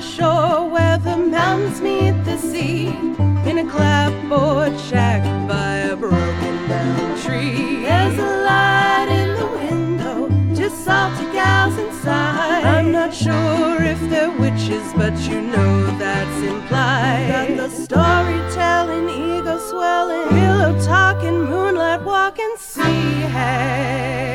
shore where the mountains meet the sea. In a clapboard shack by a broken down tree. There's a light in the window, just salty gals inside. I'm not sure if they're witches, but you know that's implied. Got the storytelling, ego swelling, pillow talking, moonlight walking, sea hags.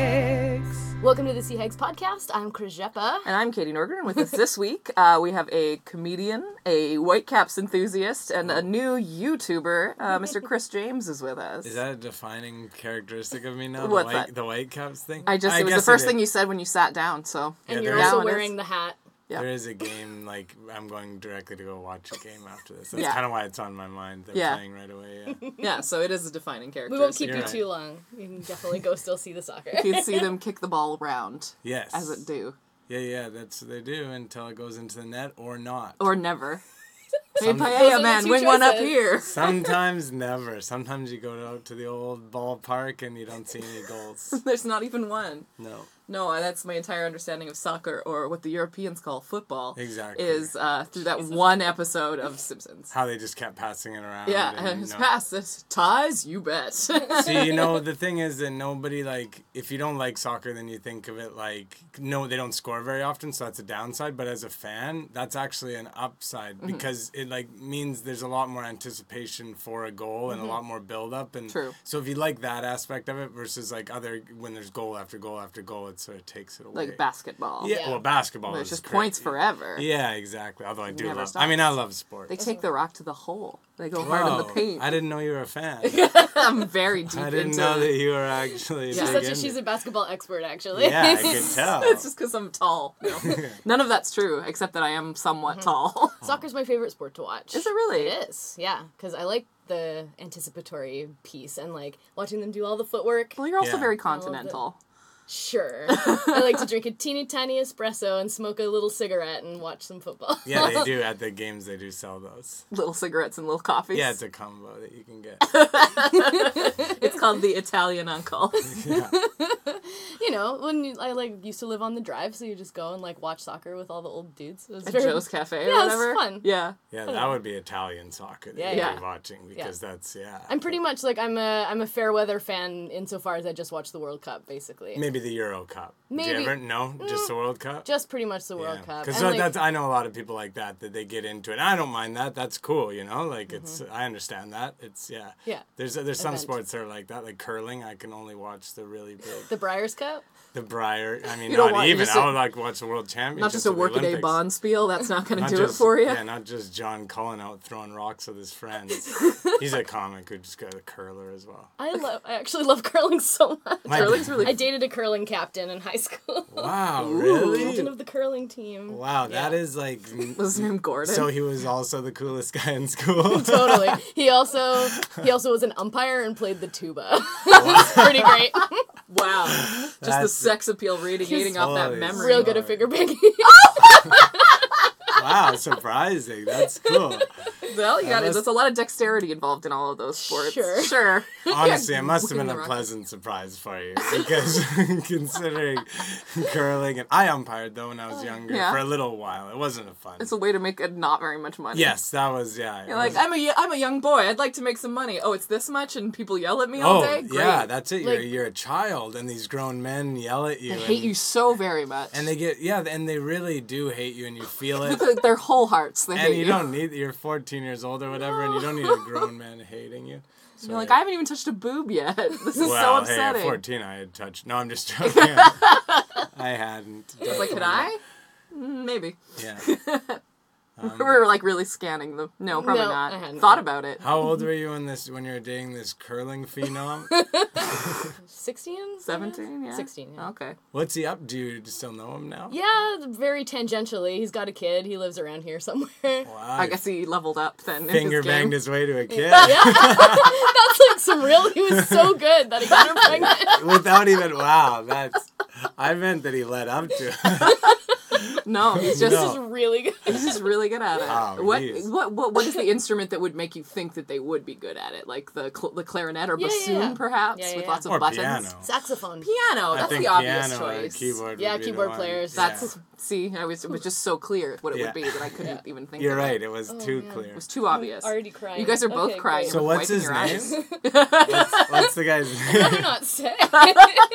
Welcome to the Sea Hags podcast. I'm Chris Jeppa. And I'm Katie Norgren. With us this week, uh, we have a comedian, a Whitecaps enthusiast, and a new YouTuber. Uh, Mr. Chris James is with us. Is that a defining characteristic of me now? What's the white, that? the white caps thing? I just, it was the first it thing you said when you sat down, so. And Yeah, you're also wearing is. the hat. Yeah. There is a game like I'm going directly to go watch a game after this. That's Yeah. kind of why it's on my mind. They're Yeah. playing right away. Yeah. Yeah, so it is a defining character. We won't keep You're you right. too long. You can definitely go still see the soccer. You can see them kick the ball around, yes. as it do. Yeah, yeah, that's what they do until it goes into the net or not. Or never. Hey, Some- Those are Paella man, two wing one up here. Sometimes never. Sometimes you go out to the old ballpark and you don't see any goals. There's not even one. No. No, that's my entire understanding of soccer, or what the Europeans call football. Exactly. Is uh, through that one episode of Simpsons. How they just kept passing it around. Yeah, and, and his no. pass it ties, you bet. See, you know, the thing is that nobody like if you don't like soccer, then you think of it like no, they don't score very often, so that's a downside. But as a fan, that's actually an upside Mm-hmm. because it like means there's a lot more anticipation for a goal and a lot more build up. And Mm-hmm. True. So if you like that aspect of it versus like other when there's goal after goal after goal, it sort of takes it away. like basketball. Yeah, Yeah. well, basketball Where is it's just great. points forever. Yeah, exactly. Although I do never love. I mean, I love sports. They take the rock to the hole. They go hard in the Whoa, paint. I didn't know you were a fan. I'm very deep I didn't into know that you were actually. She's She's such a, she's a basketball expert, actually. Yeah, I can tell. It's just because I'm tall. No. None of that's true, except that I am somewhat mm-hmm. tall. Soccer's my favorite sport to watch. Is it really? It is, yeah. Because I like the anticipatory piece and like watching them do all the footwork. Well, you're also Yeah. very continental. Sure. I like to drink a teeny tiny espresso and smoke a little cigarette and watch some football. Yeah, they do at the games. They do sell those. Little cigarettes and little coffees. Yeah, it's a combo that you can get. It's called the Italian uncle. Yeah, you know, when you, I like used to live on the drive, so you just go and like watch soccer with all the old dudes. It was At very Joe's Cafe or Yeah, it's whatever. fun. Yeah. yeah, that would be Italian soccer that Yeah, you'd yeah. be watching because that's yeah. I'm pretty much like I'm a I'm a fair weather fan insofar as I just watch the World Cup basically. maybe the Euro Cup. Do Maybe- you ever no? Just the World Cup. Just pretty much the World Cup. Because like, that's I know a lot of people like that that they get into it. I don't mind that. That's cool. You know, like it's I understand that. It's yeah. Mm-hmm. Yeah. There's there's some Event. sports that are like that, like curling. I can only watch the really big, the Brier's Cup. The Brier. I mean, don't want- even. just- I would like watch the World Championships. Not just a workaday Olympics. bond spiel. That's not going to Not do just, it for you. Yeah, not just John Cullen out throwing rocks with his friends. He's a comic who just got a curler as well. I love I actually love curling so much. My- Curling's really I dated a curling captain in high school. Wow, Captain really? Captain of the curling team. Wow, that Yeah. is like. Was his name Gordon? So he was also the coolest guy in school. Totally. He also he also was an umpire and played the tuba. It's pretty great. wow. Just the That's- sex appeal radiating off that memory. Real good at figure picking. wow, surprising. That's cool. Well, you got it. must- There's a lot of dexterity involved in all of those sports. Sure. Sure. Honestly, it must have been a rock. pleasant surprise for you because considering curling and I umpired though when I was younger Yeah. for a little while. It wasn't a fun. It's a way to make uh, not very much money. yes, that was yeah. it You're like, I'm a, y- I'm a young boy. I'd like to make some money. Oh, it's this much, and people yell at me all Oh day. Great. yeah, that's it. You're Like- you're a child, and these grown men yell at you. They hate and, you so very much. And they get yeah, and they really do hate you, and you feel it. Their whole hearts, they and hate you you. don't need you're 14 years old or whatever, and you don't need a grown man hating you. So You're like. I haven't even touched a boob yet. This is so well, upsetting. hey, at 14 I had touched. No, I'm just joking. I hadn't. It's like, could I? Mm, Maybe. Yeah. Um, we were like really scanning the. No, probably No, not. I. Thought about it. How old were you when this when you were dating this curling phenom? Sixteen? Seventeen. Yeah. Sixteen, yeah. Okay. What's he up? Do you still know him now? Yeah, very tangentially. He's got a kid. He lives around here somewhere. Wow. I guess he leveled up then. finger his game. banged his way to a kid That's like some real. He was so good that he got her pregnant. without even. Wow, that's. I meant that he led up to. It. No, he's just No. is really good. he's just really good at it. Oh, what, what what what is the instrument that would make you think that they would be good at it? Like the cl- the clarinet or Yeah, yeah, bassoon, yeah. perhaps, Yeah, yeah, with lots of Or buttons. piano. Saxophone. Piano. I That's think the obvious piano or choice. keyboard. Yeah, would be the keyboard one. players. That's Yeah. see, I was it was just so clear what it Yeah. would be that I couldn't Yeah. even think. You're of right. It. It was Oh, too man. clear. It was too obvious. i already crying. You guys are both Okay, crying. So what's his your name? what's, what's the guy's I'm name? not saying.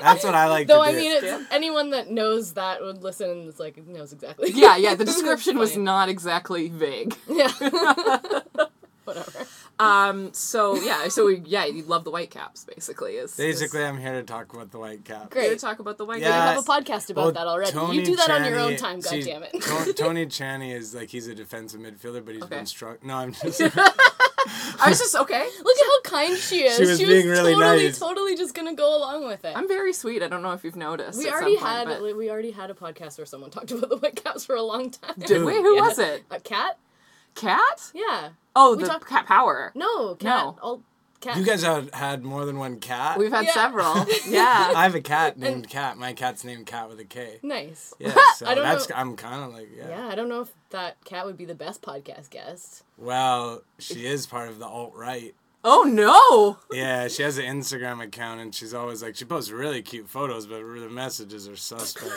That's what I like Though I mean, anyone that knows that would listen and it's like knows exactly. Yeah, yeah. The description was not exactly vague. Yeah. Whatever. Um. So yeah. So we, yeah, you love the Whitecaps, basically. Is is- Basically, I'm here to talk about the white cap. Great. Here to talk about the You Whitecaps. Yeah. have a podcast about Well, that already. Tony you do that on your own Chaney- time, see, goddammit. To- Tony Chaney is like he's a defensive midfielder, but he's Okay. been struck. No, I'm just. I was just okay. Look at how kind she is. She was being really totally, nice. totally just gonna go along with it. I'm very sweet. I don't know if you've noticed. we at already some point, had but- we already had a podcast where someone talked about the Whitecaps for a long time. Did we? Who Yeah. was it? A cat? Cat? Yeah. Oh, We the talked- cat power. No, cat. No. All cat. you guys have had more than one cat. We've had Yeah. several. Yeah. I have a cat named Cat. My cat's named Cat with a K. nice. Yeah, so I don't that's know- I'm kind of like yeah. Yeah, I don't know if that cat would be the best podcast guest. Well, she is part of the alt right. oh no. Yeah, she has an Instagram account and she's always like she posts really cute photos, but the messages are suspect.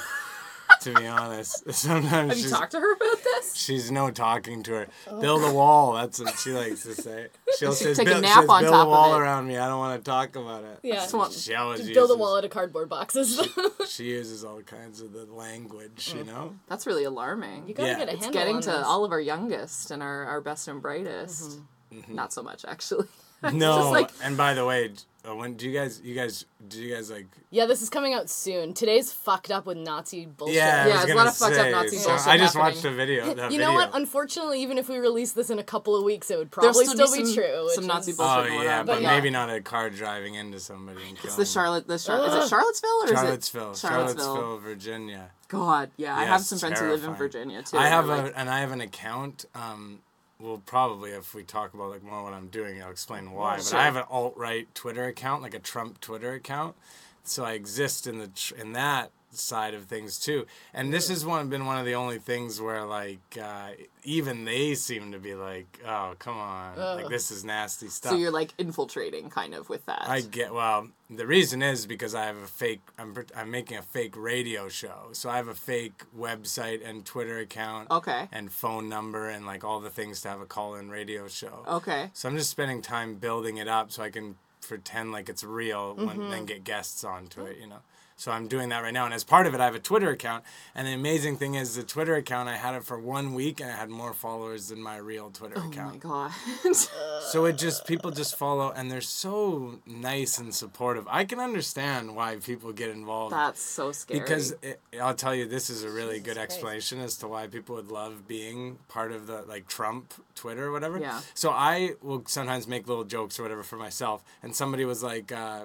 to be honest, sometimes Have you talked to her about this? she's no talking to her. Build a wall. That's what she likes to say. She'll She'd say, take a build, nap says, on build top a of wall it." around me. I don't want to talk about it. Yeah. Just want- She always Just uses, build a wall out of cardboard boxes. She uses all kinds of the language, Mm. you know. That's really alarming. you gotta Yeah. get a it's handle getting on to this. all of our youngest and our, our best and brightest. Mm-hmm. Not so much, actually. No, just like- and by the way, uh, when do you guys, you guys, do you guys like? Yeah, this is coming out soon. Today's fucked up with Nazi bullshit. Yeah, I Yeah, was there's a lot of fucked up Nazi so bullshit I just happening. watched the video. The You video. know what? Unfortunately, even if we release this in a couple of weeks, it would probably still still, be be, some- true. some Nazi is- bullshit Oh going yeah, on, but but yeah. maybe not a car driving into somebody and killing It's the. Charlotte. The Char- is it Charlottesville or is it Charlottesville, Virginia. God, yeah, I have Yes, some friends who live in. Virginia too. I have a like, and I have an account. Um, well, probably if we talk about like more what I'm doing, I'll explain why. But. I have an alt right Twitter account, like a Trump Twitter account. So I exist in the tr- in that side of things too. And this has one been one of the only things where like uh, even they seem to be like, oh come on, like this is nasty stuff. so you're like infiltrating kind of with that. I get well. The reason is because I have a fake. I'm I'm making a fake radio show, so I have a fake website and Twitter account. Okay. And phone number and like all the things to have a call-in radio show. Okay. So I'm just spending time building it up so I can pretend like it's real when Mm-hmm. then get guests onto it. You know. So I'm doing that right now, and as part of it, I have a Twitter account. And the amazing thing is, the Twitter account I had it for one week, and I had more followers than my real Twitter Oh account. Oh my god. So it just people just follow and they're so nice and supportive. I can understand why people get involved That's so scary. because it, I'll tell you this is a really good Christ. explanation as to why people would love being part of the like Trump Twitter or whatever. Yeah. So I will sometimes make little jokes or whatever for myself and somebody was like uh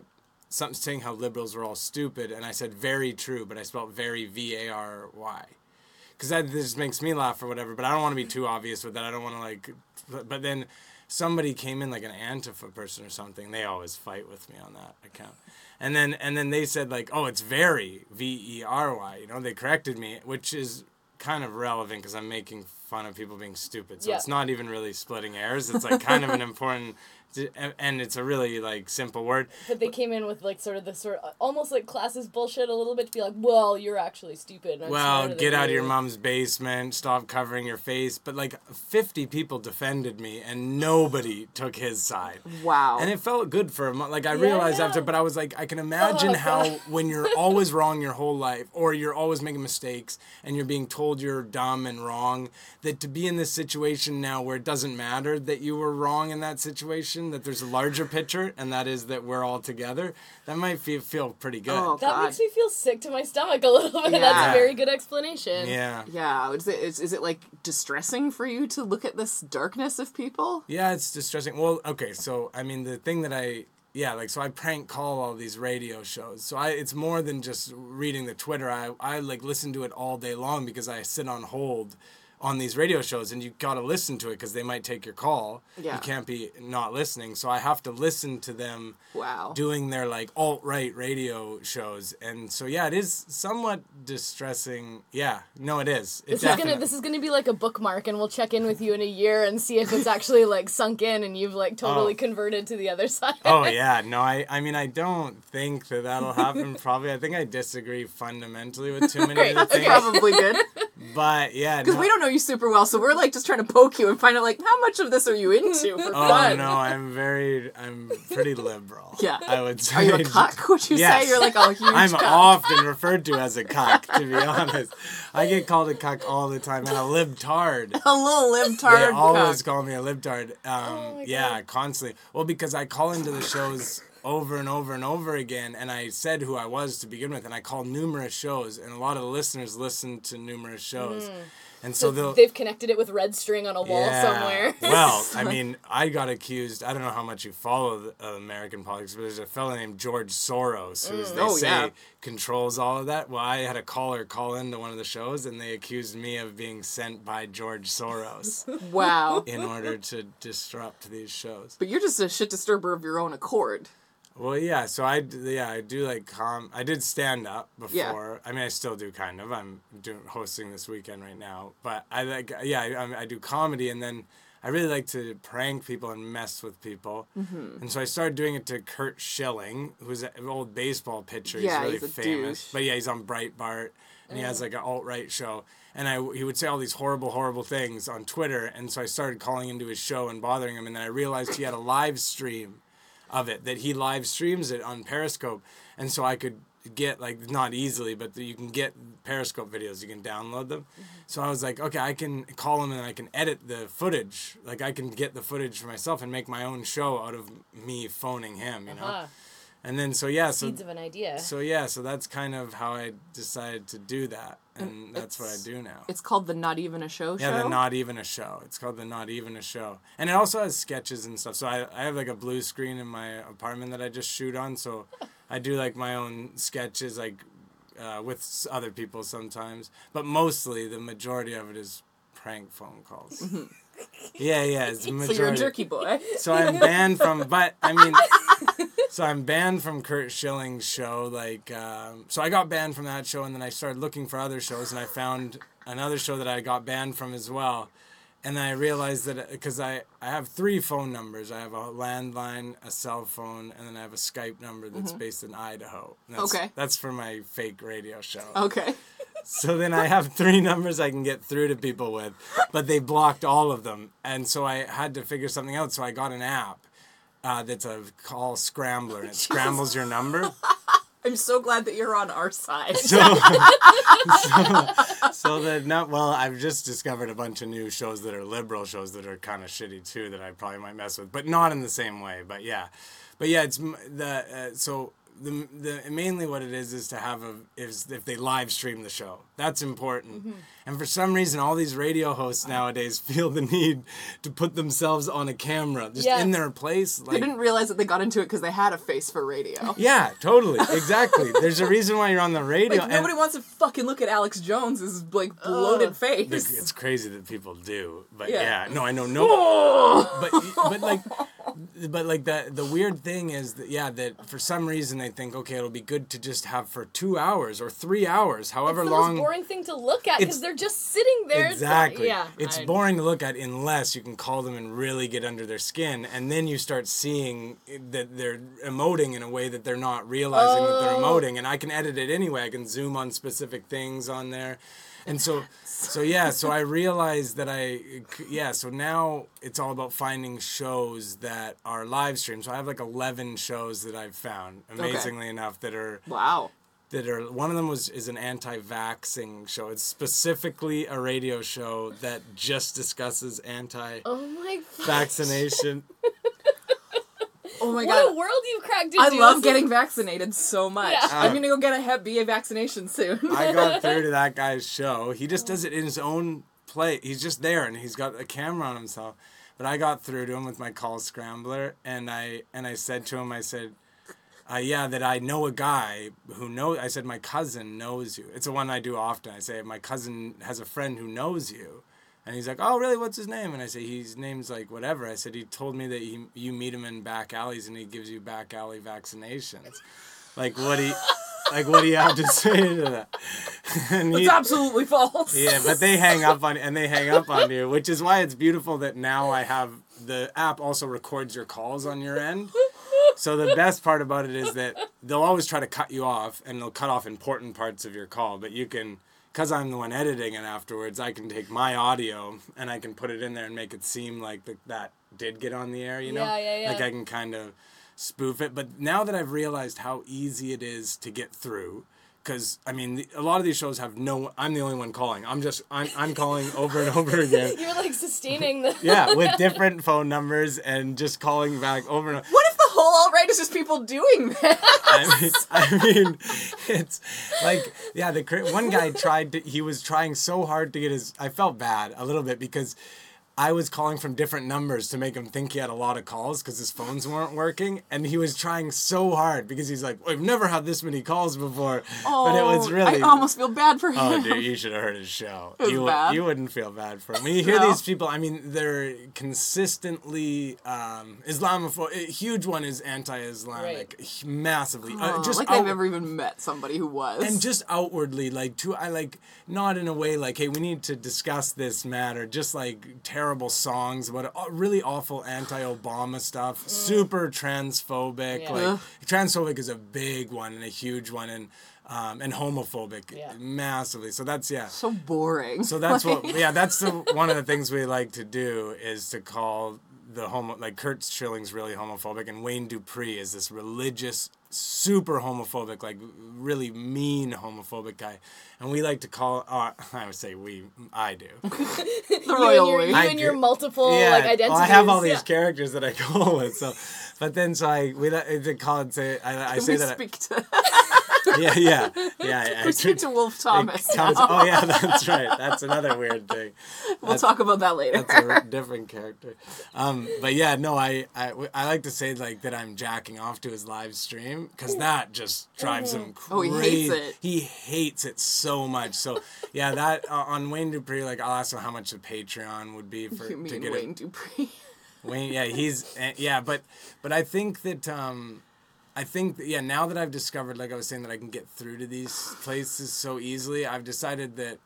something saying how liberals are all stupid and I said very true but I spelled very V A R Y because that just makes me laugh or whatever. But I don't want to be too obvious with that. I don't want to like. But, but then somebody came in like an Antifa person or something. They always fight with me on that account. And then and then they said like, oh, it's very V E R Y. You know, they corrected me, which is kind of relevant because I'm making fun of people being stupid. So Yeah. it's not even really splitting hairs. It's like kind of an important. And and it's a really like simple word. But they came in with like sort of the sort of almost like classes bullshit a little bit to be like, well, you're actually stupid. and I'm Well, get out of your mom's basement. Stop covering your face. But like 50 people defended me, and nobody took his side. wow. And it felt good for a month. Like I Yeah, realized yeah. after, but I was like, I can imagine Oh, how God. when you're always wrong your whole life, or you're always making mistakes, and you're being told you're dumb and wrong, that to be in this situation now where it doesn't matter that you were wrong in that situation, that there's a larger picture, and that is that we're all together. That might feel feel pretty good. Oh, That God. makes me feel sick to my stomach a little bit. Yeah. That's a very good explanation. Yeah. yeah. Is it, is, is it like distressing for you to look at this darkness of people? Yeah, it's distressing. Well, okay, so I mean the thing that I yeah, like so I prank call all these radio shows. So I it's more than just reading the Twitter. I I like listen to it all day long because I sit on hold on these radio shows and you got to listen to it because they might take your call Yeah. you can't be not listening so i have to listen to them Wow. doing their like alt-right radio shows and so yeah it is somewhat distressing yeah no it is it This is gonna this is gonna be like a bookmark, and we'll check in with you in a year and see if it's actually like sunk in and you've like totally Oh. converted to the other side. Oh yeah, no, I I mean I don't think that that'll happen. Probably, I think I disagree fundamentally with too many of the things. Probably good. But yeah, Because no, we don't know you super well, so we're like just trying to poke you and find out like how much of this are you into for Oh fun. no, I'm very, I'm pretty liberal. Yeah. I would say. Are you a cuck? Would you Yes. say you're like a huge I'm cuck? often referred to as a cuck, to be honest. I get called a cuck all the time and a libtard. a little libtard. They libtard always cuck. call me a libtard. Um, Oh my yeah, constantly. Well, because I call into the shows over and over and over again, and I said who I was to begin with, and I called numerous shows, and a lot of the listeners listened to numerous shows, and so they'll. They've connected it with red string on a wall somewhere. well, I mean, I got accused. I don't know how much you follow the, uh, American politics, but there's a fellow named George Soros who they Oh, say yeah. controls all of that. Well, I had a caller call into one of the shows, and they accused me of being sent by George Soros Wow. in order to disrupt these shows. But you're just a shit disturber of your own accord. Well, yeah. So I, yeah, I do like com. I did stand up before. Yeah. I mean, I still do kind of. I'm doing hosting this weekend right now, but I like, yeah, I, I- do comedy, and then I really like to prank people and mess with people. Mm-hmm. And so I started doing it to Curt Schilling, who's an old baseball pitcher. Yeah, he's really he's famous, douche. but yeah, he's on Breitbart, and he has like an alt right show. And I, he would say all these horrible, horrible things on Twitter, and so I started calling into his show and bothering him, and then I realized he had a live stream of it that he live streams it on Periscope, and so I could get like not easily, but you can get Periscope videos. You can download them. So I was like, okay, I can call him and I can edit the footage. Like I can get the footage for myself and make my own show out of me phoning him. You know. Ah, And then so yeah, so seeds of an idea. so yeah, so that's kind of how I decided to do that, and that's what I do now. It's called the Not Even a Show show. Yeah, show. the Not Even a Show. It's called the Not Even a Show. And it also has sketches and stuff. So I, I have like a blue screen in my apartment that I just shoot on. So I do like my own sketches like uh, with other people sometimes. But mostly the majority of it is prank phone calls. yeah, yeah. It's the so you're a jerky boy. So I'm banned from, but I mean, so I'm banned from Curt Schilling's show. Like, um, so I got banned from that show, and then I started looking for other shows, and I found another show that I got banned from as well. And then I realized that because I, I have three phone numbers. I have a landline, a cell phone, and then I have a Skype number that's based in Idaho. That's, Okay. That's for my fake radio show. Okay. So then I have three numbers I can get through to people with, but they blocked all of them. And so I had to figure something out. So I got an app uh, that's a call scrambler, and it scrambles your number. I'm so glad that you're on our side. So, so, so that not well, I've just discovered a bunch of new shows that are liberal shows that are kind of shitty too that I probably might mess with, but not in the same way. But yeah, but yeah, it's the uh, so the the mainly what it is is to have a is if they live stream the show that's important, mm-hmm. and for some reason all these radio hosts nowadays feel the need to put themselves on a camera just Yeah. in their place. Like didn't realize that they got into it because they had a face for radio. yeah, totally, exactly. There's a reason why you're on the radio. Like and- nobody wants to fucking look at Alex Jones's like bloated Like, face. it's crazy that people do, but Yeah. yeah, no, I know no, but but like, but like the the weird thing is that yeah, that for some reason they think okay, it'll be good to just have for two hours or three hours, however it's the long. most boring thing to look at because they're just sitting there. It's Exactly. yeah. It's I- boring to look at unless you can call them and really get under their skin, and then you start seeing that they're emoting in a way that they're not realizing that they're Oh. emoting. And I can edit it anyway. I can zoom on specific things on there, and so. So yeah, so I realized that I yeah, so now it's all about finding shows that are live streamed. So I have like 11 shows that I've found, amazingly enough, that are wow. that are one of them was is an anti-vaxing show. It's specifically a radio show that just discusses anti Oh my. anti-vaccination. Oh my god! What a world you've cracked into. I love getting vaccinated so much. Yeah. I'm gonna go get a Hep B vaccination soon. I got through to that guy's show. He just does it in his own play. He's just there and he's got a camera on himself. But I got through to him with my call scrambler and I and I said to him, I said, uh, yeah, that I know a guy who knows. I said my cousin knows you. It's the one I do often. I say my cousin has a friend who knows you. And he's like, "Oh, really? What's his name?" And I say, "His name's like whatever." I said, "He told me that he, you meet him in back alleys and he gives you back alley vaccinations." Like what do you, like what do you have to say to that? And It's absolutely false. yeah, but they hang up on and they hang up on you, which is why it's beautiful that now I have the app also records your calls on your end. So the best part about it is that they'll always try to cut you off and they'll cut off important parts of your call, but you can because I'm the one editing it afterwards, I can take my audio and I can put it in there and make it seem like the, that did get on the air, you know? Yeah, yeah, yeah. Like I can kind of spoof it. But now that I've realized how easy it is to get through, because I mean, a lot of these shows have no. I'm the only one calling. I'm just I'm I'm calling over and over again. You're like sustaining the. Yeah, with different phone numbers and just calling back over and over. What if the whole alt-right is just people doing that? I mean, I mean, it's like yeah. The one guy tried to. He was trying so hard to get his. I felt bad a little bit because. I was calling from different numbers to make him think he had a lot of calls because his phones weren't working, and he was trying so hard because he's like, "I've never had this many calls before," but it was really. Oh, I almost feel bad for him. Oh, dude, you should have heard his show. was you, bad. you wouldn't feel bad for him. When you hear No. these people, I mean, they're consistently um, Islamophobic. A huge one is anti-Islamic, h- massively. uh, Oh, just like out- I've ever even met somebody who was. and just outwardly, like to I like not in a way like, hey, we need to discuss this matter. Just like terrible songs about uh, really awful anti-Obama stuff, super transphobic. Yeah. Like transphobic is a big one and a huge one, and um, and homophobic Yeah. massively. So that's yeah. so boring. So that's what yeah, that's the one of the things we like to do is to call the homo like Curt Schilling's really homophobic and Wayne Dupree is this religious super homophobic like really mean homophobic guy and we like to call uh, I would say we I do the You and royal your, we. you and your multiple yeah like identities. well, I have all these yeah. characters that I go with so but then so I we like to call and say I, I Can say we that I- to yeah yeah yeah I, speak to Wolf Thomas? Oh yeah that's right that's another weird thing we'll talk about that later. that's a different character. Um, but yeah, no, I, I I like to say like that I'm jacking off to his live stream because that just drives him crazy. Oh, he hates it. He hates it so much. So yeah, that uh, on Wayne Dupree, like I'll ask him how much the Patreon would be for you to mean get Wayne it. Dupree? Wayne, yeah, he's eh, yeah, but but I think that um, I think that, yeah, now that I've discovered, like I was saying, that I can get through to these places so easily, I've decided that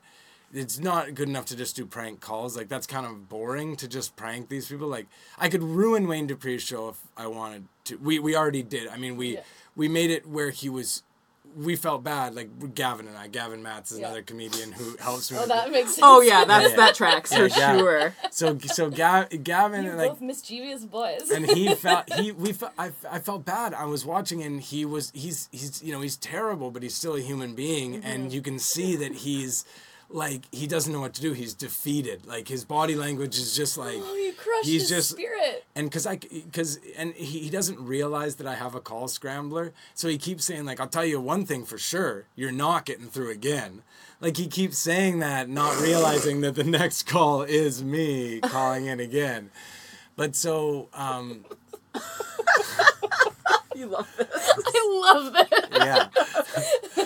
it's not good enough to just do prank calls. Like that's kind of boring to just prank these people. Like I could ruin Wayne Dupree's show if I wanted to. We we already did. I mean, we Yeah. we made it where he was. We felt bad, like Gavin and I. Gavin Matz is Yeah. another comedian who helps me. Oh, that makes sense. Oh yeah, that's Yeah. that tracks for Yeah, yeah. sure. So so Ga- Gavin You're like both mischievous boys. and he felt he we felt I, I felt bad i was watching and he was he's he's you know he's terrible but he's still a human being Mm-hmm. and you can see that he's like he doesn't know what to do he's defeated like his body language is just like oh, you crushed he's his just spirit. and because I, because and he, he doesn't realize that I have a call scrambler, so he keeps saying like, "I'll tell you one thing for sure, you're not getting through again." Like he keeps saying that, not realizing that the next call is me calling in again. But so, um, You love this. I love this. yeah.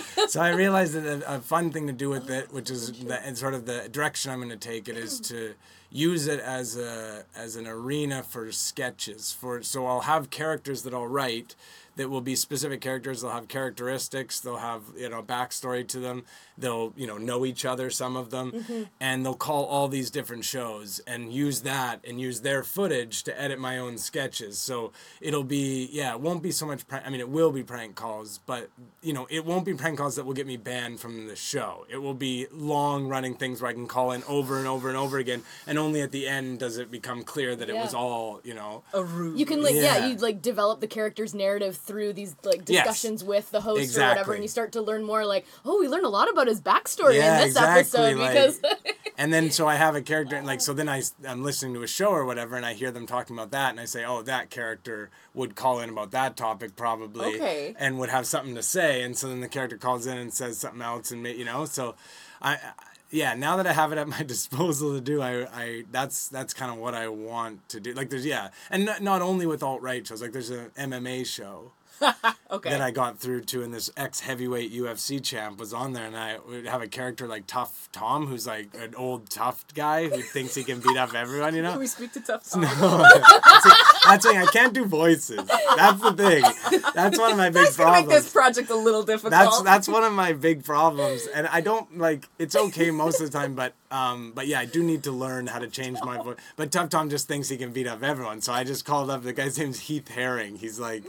so I realized that a, fun thing to do with it, which is the, and sort of the direction I'm going to take it, is to use it as a as an arena for sketches. For so I'll have characters that I'll write that will be specific characters. They'll have characteristics. They'll have you know backstory to them. They'll you know know each other. Some of them, mm-hmm. and they'll call all these different shows and use that and use their footage to edit my own sketches. So it'll be yeah, it won't be so much. Prank, I mean, it will be prank calls, but you know, it won't be prank calls that will get me banned from the show. It will be long running things where I can call in over and over and over again, and only at the end does it become clear that it was all you know. A rude. You can like yeah. Yeah. you like develop the character's narrative through these like Yes. discussions with the host or whatever, and you start to learn more. Like, oh, we learn a lot about his backstory Yeah, in this exactly, episode like- because And then so I have a character, and like so then I I'm listening to a show or whatever, and I hear them talking about that, and I say, oh, that character would call in about that topic probably, Okay. and would have something to say, and so then the character calls in and says something else, and you know, so I. I yeah, now that I have it at my disposal to do, I, I that's that's kind of what I want to do. Like there's yeah, and not, not only with alt right shows, like there's an MMA show Okay. that I got through to, and this ex heavyweight UFC champ was on there, and I would have a character like Tough Tom, who's like an old tough guy who thinks he can beat up everyone, you know. Can we speak to Tough Tom? That's the thing. I can't do voices. That's the thing. That's one of my big That's gonna make problems. this project a little difficult. That's that's one of my big problems, and I don't like. It's okay most of the time, but um, but yeah, I do need to learn how to change my voice. But Tough Tom just thinks he can beat up everyone, so I just called up the guy's name's Heath Herring. He's like,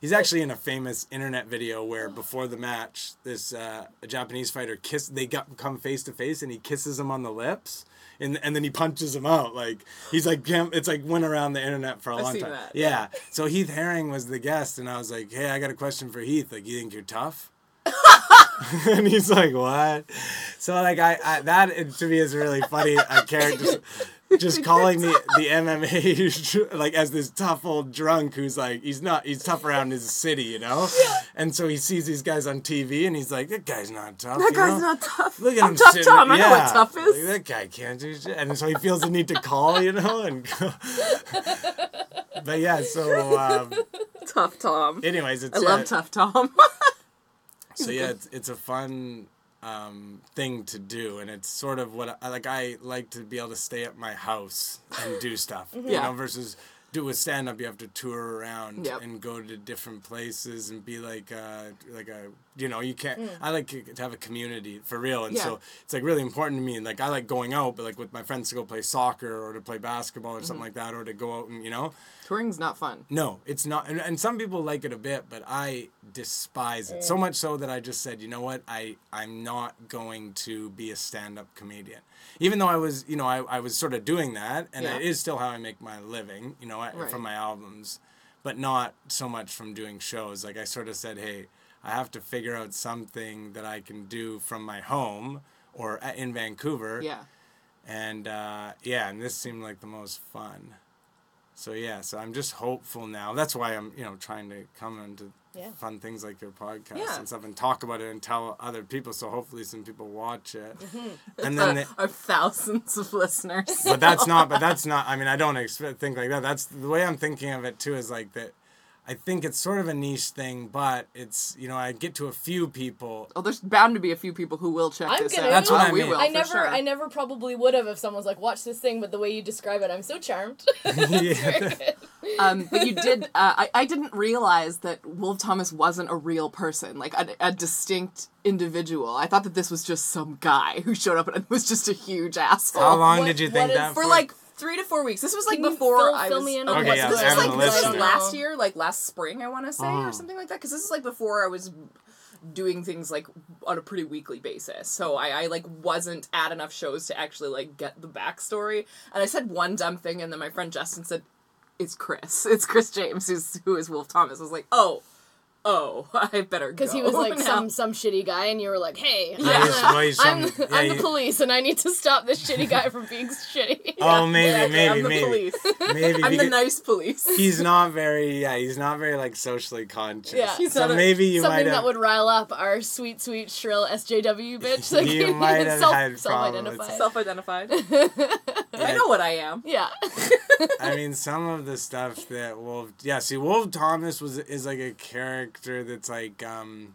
he's actually in a famous internet video where before the match, this uh, a Japanese fighter kiss they got come face to face, and he kisses him on the lips. And, and then he punches him out like he's like it's like went around the internet for a I've long time. that. Yeah. So Heath Herring was the guest, and I was like, "Hey, I got a question for Heath. Like, you think you're tough?" and he's like, "What?" So like, I, I that to me is really funny. A character just calling the the MMA like as this tough old drunk who's like he's not he's tough around his city, you know. And so he sees these guys on TV, and he's like, "That guy's not tough." that guy's know? not tough. Look at I'm him Tough sitting- Tom. I know what yeah. tough is. Like, that guy can't do shit, and so he feels the need to call, you know, and. But yeah, so um, Tough Tom. anyways, it's I love uh, Tough Tom. so yeah, it's, it's a fun um, thing to do, and it's sort of what I like. I like to be able to stay at my house and do stuff, you Yeah. know, versus do with stand up. You have to tour around Yep. and go to different places and be like, uh, like a, you know, you can't. Mm. I like to have a community for real, and Yeah. so it's like really important to me. And like I like going out, but like with my friends to go play soccer or to play basketball or Mm-hmm. something like that, or to go out and you know. Touring's not fun. No, it's not. And, and some people like it a bit, but I despise it. So much so that I just said, you know what? I, I'm not going to be a stand up comedian. Even though I was, you know, I, I was sort of doing that, and Yeah. it is still how I make my living, you know, Right. from my albums, but not so much from doing shows. Like I sort of said, hey, I have to figure out something that I can do from my home or in Vancouver. Yeah. And uh, yeah, and this seemed like the most fun. So yeah, so I'm just hopeful now. That's why I'm, you know, trying to come into Yeah. fun things like your podcast Yeah. and stuff and talk about it and tell other people. So hopefully some people watch it. Mm-hmm. And then, they, our thousands of listeners. but that's not. But that's not. I mean, I don't expect think like that. That's the way I'm thinking of it too. Is like that. I think it's sort of a niche thing, but it's you know I get to a few people. Oh, there's bound to be a few people who will check I'm this gonna- out. That's what Oh, I we mean. will. I never, sure. I never probably would have if someone was like, "Watch this thing," but the way you describe it, I'm so charmed. Um, but you did. Uh, I I didn't realize that Wolf Thomas wasn't a real person, like a, a distinct individual. I thought that this was just some guy who showed up and was just a huge asshole. How long What- did you think is- that for like three to four weeks. This was like Can you before fill- I fill was. me in oh, on Okay, what- yeah, this add was like this was last year, like last spring, I want to say, Uh-huh. or something like that. Because this is like before I was doing things like on a pretty weekly basis. So I, I like wasn't at enough shows to actually like get the backstory. And I said one dumb thing, and then my friend Justin said, "It's Chris. It's Chris James who's who is Wolf Thomas." I was like, "Oh." Oh, I better go. Because he was like now." some some shitty guy, and you were like, "Hey, Yeah, I'm, he's- the, well, he's I'm, some- I'm the he- police, and I need to stop this shitty guy from being shitty." Oh, maybe, Yeah, maybe, I'm the maybe, police. maybe. I'm the nice police. he's not very yeah he's not very like socially conscious Yeah. He's so not a- maybe you might Something have that would rile up our sweet, sweet, shrill SJW bitch. Like, You might have self, had self-identified. Self-identified. I know what I am. yeah. i mean some of the stuff that wolf yeah see wolf thomas was is like a character that's like um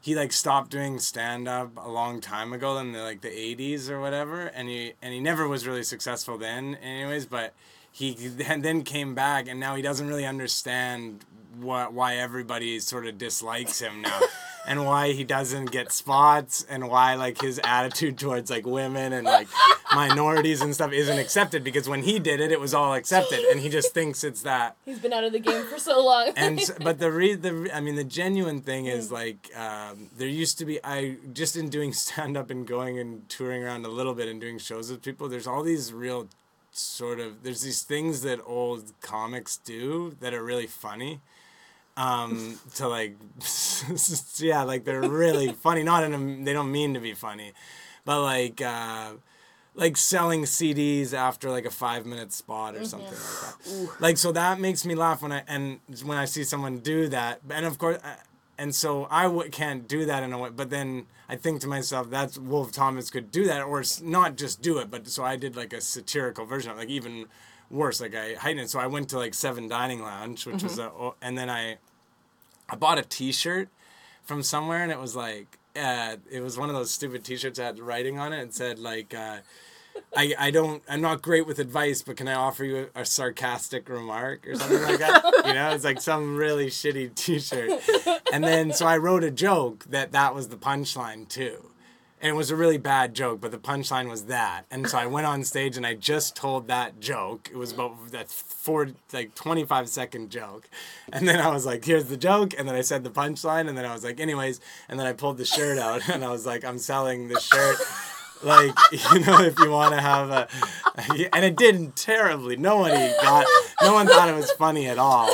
he like stopped doing stand up a long time ago in the like the 80s or whatever and he and he never was really successful then anyways but he then came back and now he doesn't really understand why everybody sort of dislikes him now and why he doesn't get spots and why like his attitude towards like women and like minorities and stuff isn't accepted because when he did it it was all accepted and he just thinks it's that. He's been out of the game for so long. and but the re the I mean the genuine thing is like um, there used to be I just in doing stand up and going and touring around a little bit and doing shows with people there's all these real sort of there's these things that old comics do that are really funny um to like yeah like they're really funny not in a they don't mean to be funny but like uh like selling CDs after like a five minute spot or something like that. Like so that makes me laugh when I and when I see someone do that. And of course, uh, and so I w- can't do that in a way. But then I think to myself, that's Wolf Thomas could do that, or s- not just do it, but so I did like a satirical version of it, like even worse, like I heightened it. So I went to like Seven Dining Lounge, which was a, and then I I bought a T-shirt from somewhere, and it was like, uh, it was one of those stupid T-shirts that had writing on it and said like. Uh, I, I don't I'm not great with advice, but can I offer you a, a sarcastic remark or something like that? you know, it's like some really shitty T-shirt, and then so I wrote a joke that that was the punchline too, and it was a really bad joke, but the punchline was that, and so I went on stage and I just told that joke. It was about that four like 25 second joke, and then I was like, here's the joke, and then I said the punchline, and then I was like, anyways, and then I pulled the shirt out and I was like, I'm selling this shirt. Like you know if you want to have a and it didn't terribly. Nobody got no one thought it was funny at all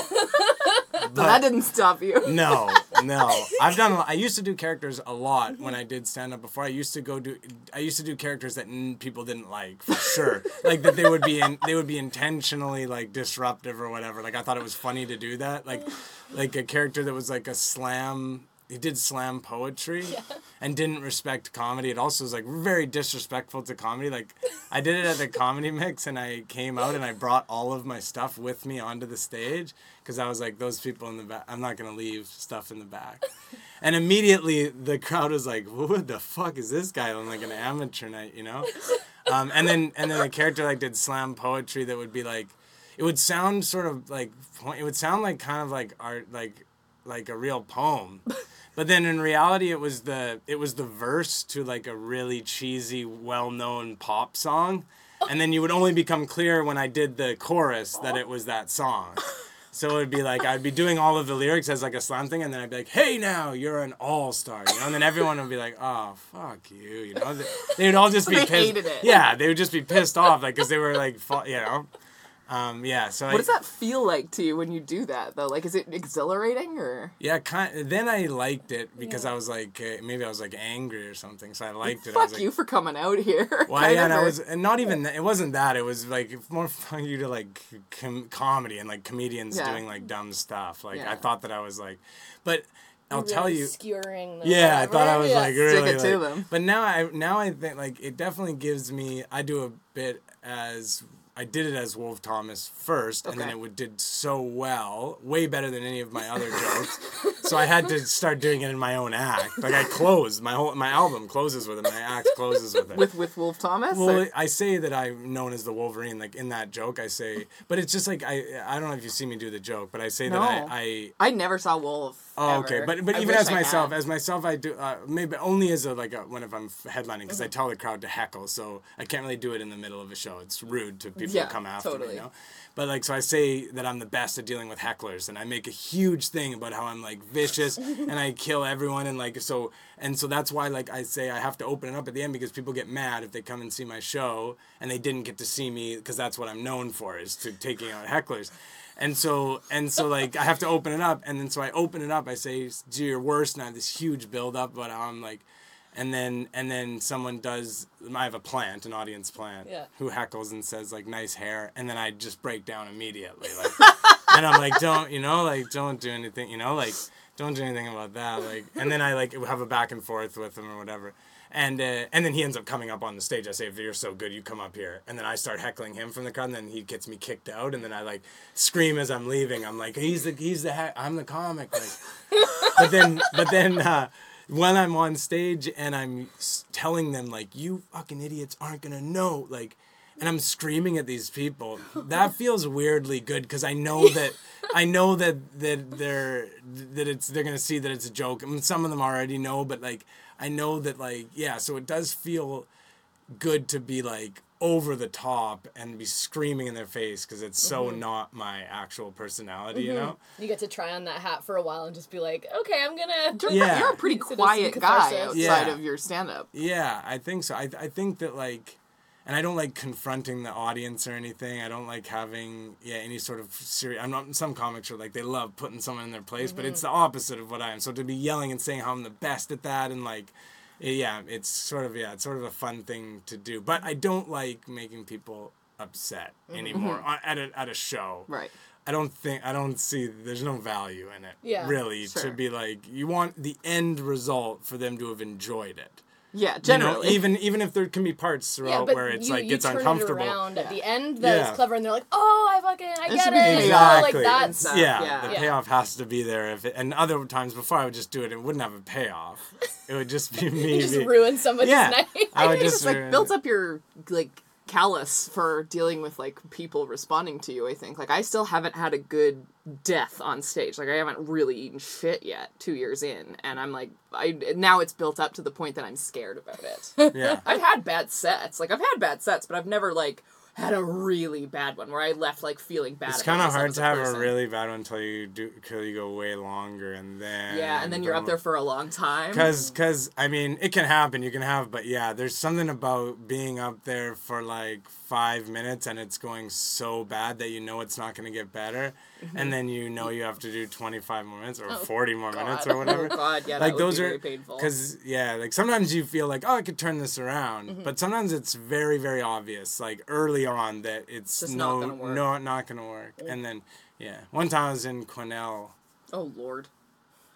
But that didn't stop you. no no. I've done i used to do characters a lot when i did stand up before i used to go do i used to do characters that people didn't like for sure. Like that they would be in they would be intentionally like disruptive or whatever. Like i thought it was funny to do that. Like like a character that was like a slam he did slam poetry and didn't respect comedy. It also was like very disrespectful to comedy. Like I did it at the comedy mix and I came out and I brought all of my stuff with me onto the stage because I was like those people in the back I'm not going to leave stuff in the back. And immediately the crowd was like, "What the fuck is this guy on like an amateur night, you know?" Um, and then and then the character like did slam poetry that would be like it would sound sort of like it would sound like kind of like art like like a real poem. But then in reality it was the it was the verse to like a really cheesy well-known pop song. And then you would only become clear when i did the chorus that it was that song. So it would be like I'd be doing all of the lyrics as like a slam thing, and then I'd be like, "Hey, now you're an all star," you know, and then everyone would be like, "Oh, fuck you," you know. They, would all just be pissed. Yeah, they would just be pissed off, like, because they were like, you know, um, yeah. So I, What does that feel like to you when you do that though? Like, is it exhilarating or? Yeah, kind. Then I liked it because I was like, uh, maybe I was like angry or something, so I liked it. I was Fuck like, you for coming out here. Well, kind yeah, and I was, and not even. It wasn't that. It was like more fun you to like com- comedy and like comedians Yeah. doing like dumb stuff. Like Yeah. I thought that I was like, but I'll Really tell you. skewering. The Yeah, I thought I was yeah. like really. it to like- them. But now I now I think like it definitely gives me. I do a bit as. I did it as Wolf Thomas first, and then it would, did so well, way better than any of my other jokes. so I had to start doing it in my own act. Like I closed my whole my album closes with it. My act closes with it. with with Wolf Thomas. Well, or- I say that I'm known as the Wolverine, like in that joke. I say, but it's just like I I don't know if you see me do the joke, but I say No. that I, I I never saw Wolf. Oh, okay, ever. but but I even as I myself, had. as myself, I do uh, maybe only as a like a, when if I'm headlining because Mm-hmm. I tell the crowd to heckle, so I can't really do it in the middle of a show. It's rude to people Yeah, who come after totally. me, you know. But like, so I say that I'm the best at dealing with hecklers, and I make a huge thing about how I'm like vicious and I kill everyone, and like so, and so that's why like I say I have to open it up at the end because people get mad if they come and see my show and they didn't get to see me because that's what I'm known for is to taking out hecklers. And so and so like I have to open it up and then so I open it up, I say do your worst and I have this huge build up but I'm like and then and then someone does I have a plant, an audience plant, Yeah. who heckles and says like nice hair and then I just break down immediately. Like and I'm like, don't you know, like don't do anything, you know, like don't do anything about that. Like and then I like have a back and forth with them or whatever. And uh, and then he ends up coming up on the stage. I say, if you're so good, you come up here. And then I start heckling him from the crowd. And then he gets me kicked out. And then I like scream as I'm leaving. I'm like, he's the he's the he- I'm the comic. Like, but then but then uh, when I'm on stage and I'm telling them like, you fucking idiots aren't gonna know like. And I'm screaming at these people. That feels weirdly good because I know that I know that that they're that it's they're gonna see that it's a joke. I mean, some of them already know, but like I know that like yeah. So it does feel good to be like over the top and be screaming in their face because it's so mm-hmm. not my actual personality, you mm-hmm. know. You get to try on that hat for a while and just be like, okay, I'm gonna. Yeah. You're a pretty quiet guy outside Yeah. of your stand up. Yeah, I think so. I, I think that like, and I don't like confronting the audience or anything. I don't like having yeah any sort of serious. I'm not. Some comics are like they love putting someone in their place, but it's mm-hmm. the opposite of what I am. So to be yelling and saying how I'm the best at that and like, eh, yeah, it's sort of yeah, it's sort of a fun thing to do. But I don't like making people upset mm-hmm. anymore mm-hmm. on- at a at a show. Right. I don't think I don't see there's no value in it. Yeah. Really Sure. to be like you want the end result for them to have enjoyed it. Yeah, You know, generally. even even if there can be parts throughout but where it's you, like you gets turn uncomfortable. It around at the end that's Yeah. clever, and they're like, "Oh, I fucking, I There get it." be you know, like Exactly. that's stuff. yeah, Yeah. the payoff has to be there. If it, and other times before I would just do it, it wouldn't have a payoff. It would just be me. just ruin somebody's yeah, night. I would think just it's like ruin builds up your like callous for dealing with like people responding to you. I think like I still haven't had a good death on stage. Like I haven't really eaten shit yet. Two years in, and I'm like I now it's built up to the point that I'm scared about it. Yeah. I've had bad sets. Like I've had bad sets, but I've never like had a really bad one where I left like feeling bad. It's kind of hard to have a really bad one until you do, until you go way longer, and then yeah, and then you're up there for a long time. Cause, cause, I mean, it can happen. You can have, but yeah, there's something about being up there for like five minutes and it's going so bad that you know it's not gonna get better, and then you know you have to do 25 more minutes or 40 more minutes or whatever. Oh God, yeah, that like would those be are very painful. because yeah, like sometimes you feel like oh I could turn this around, Mm-hmm. but sometimes it's very very obvious like early on that it's Just not no gonna work. no not gonna work, and then yeah, one time I was in Quesnel, oh Lord.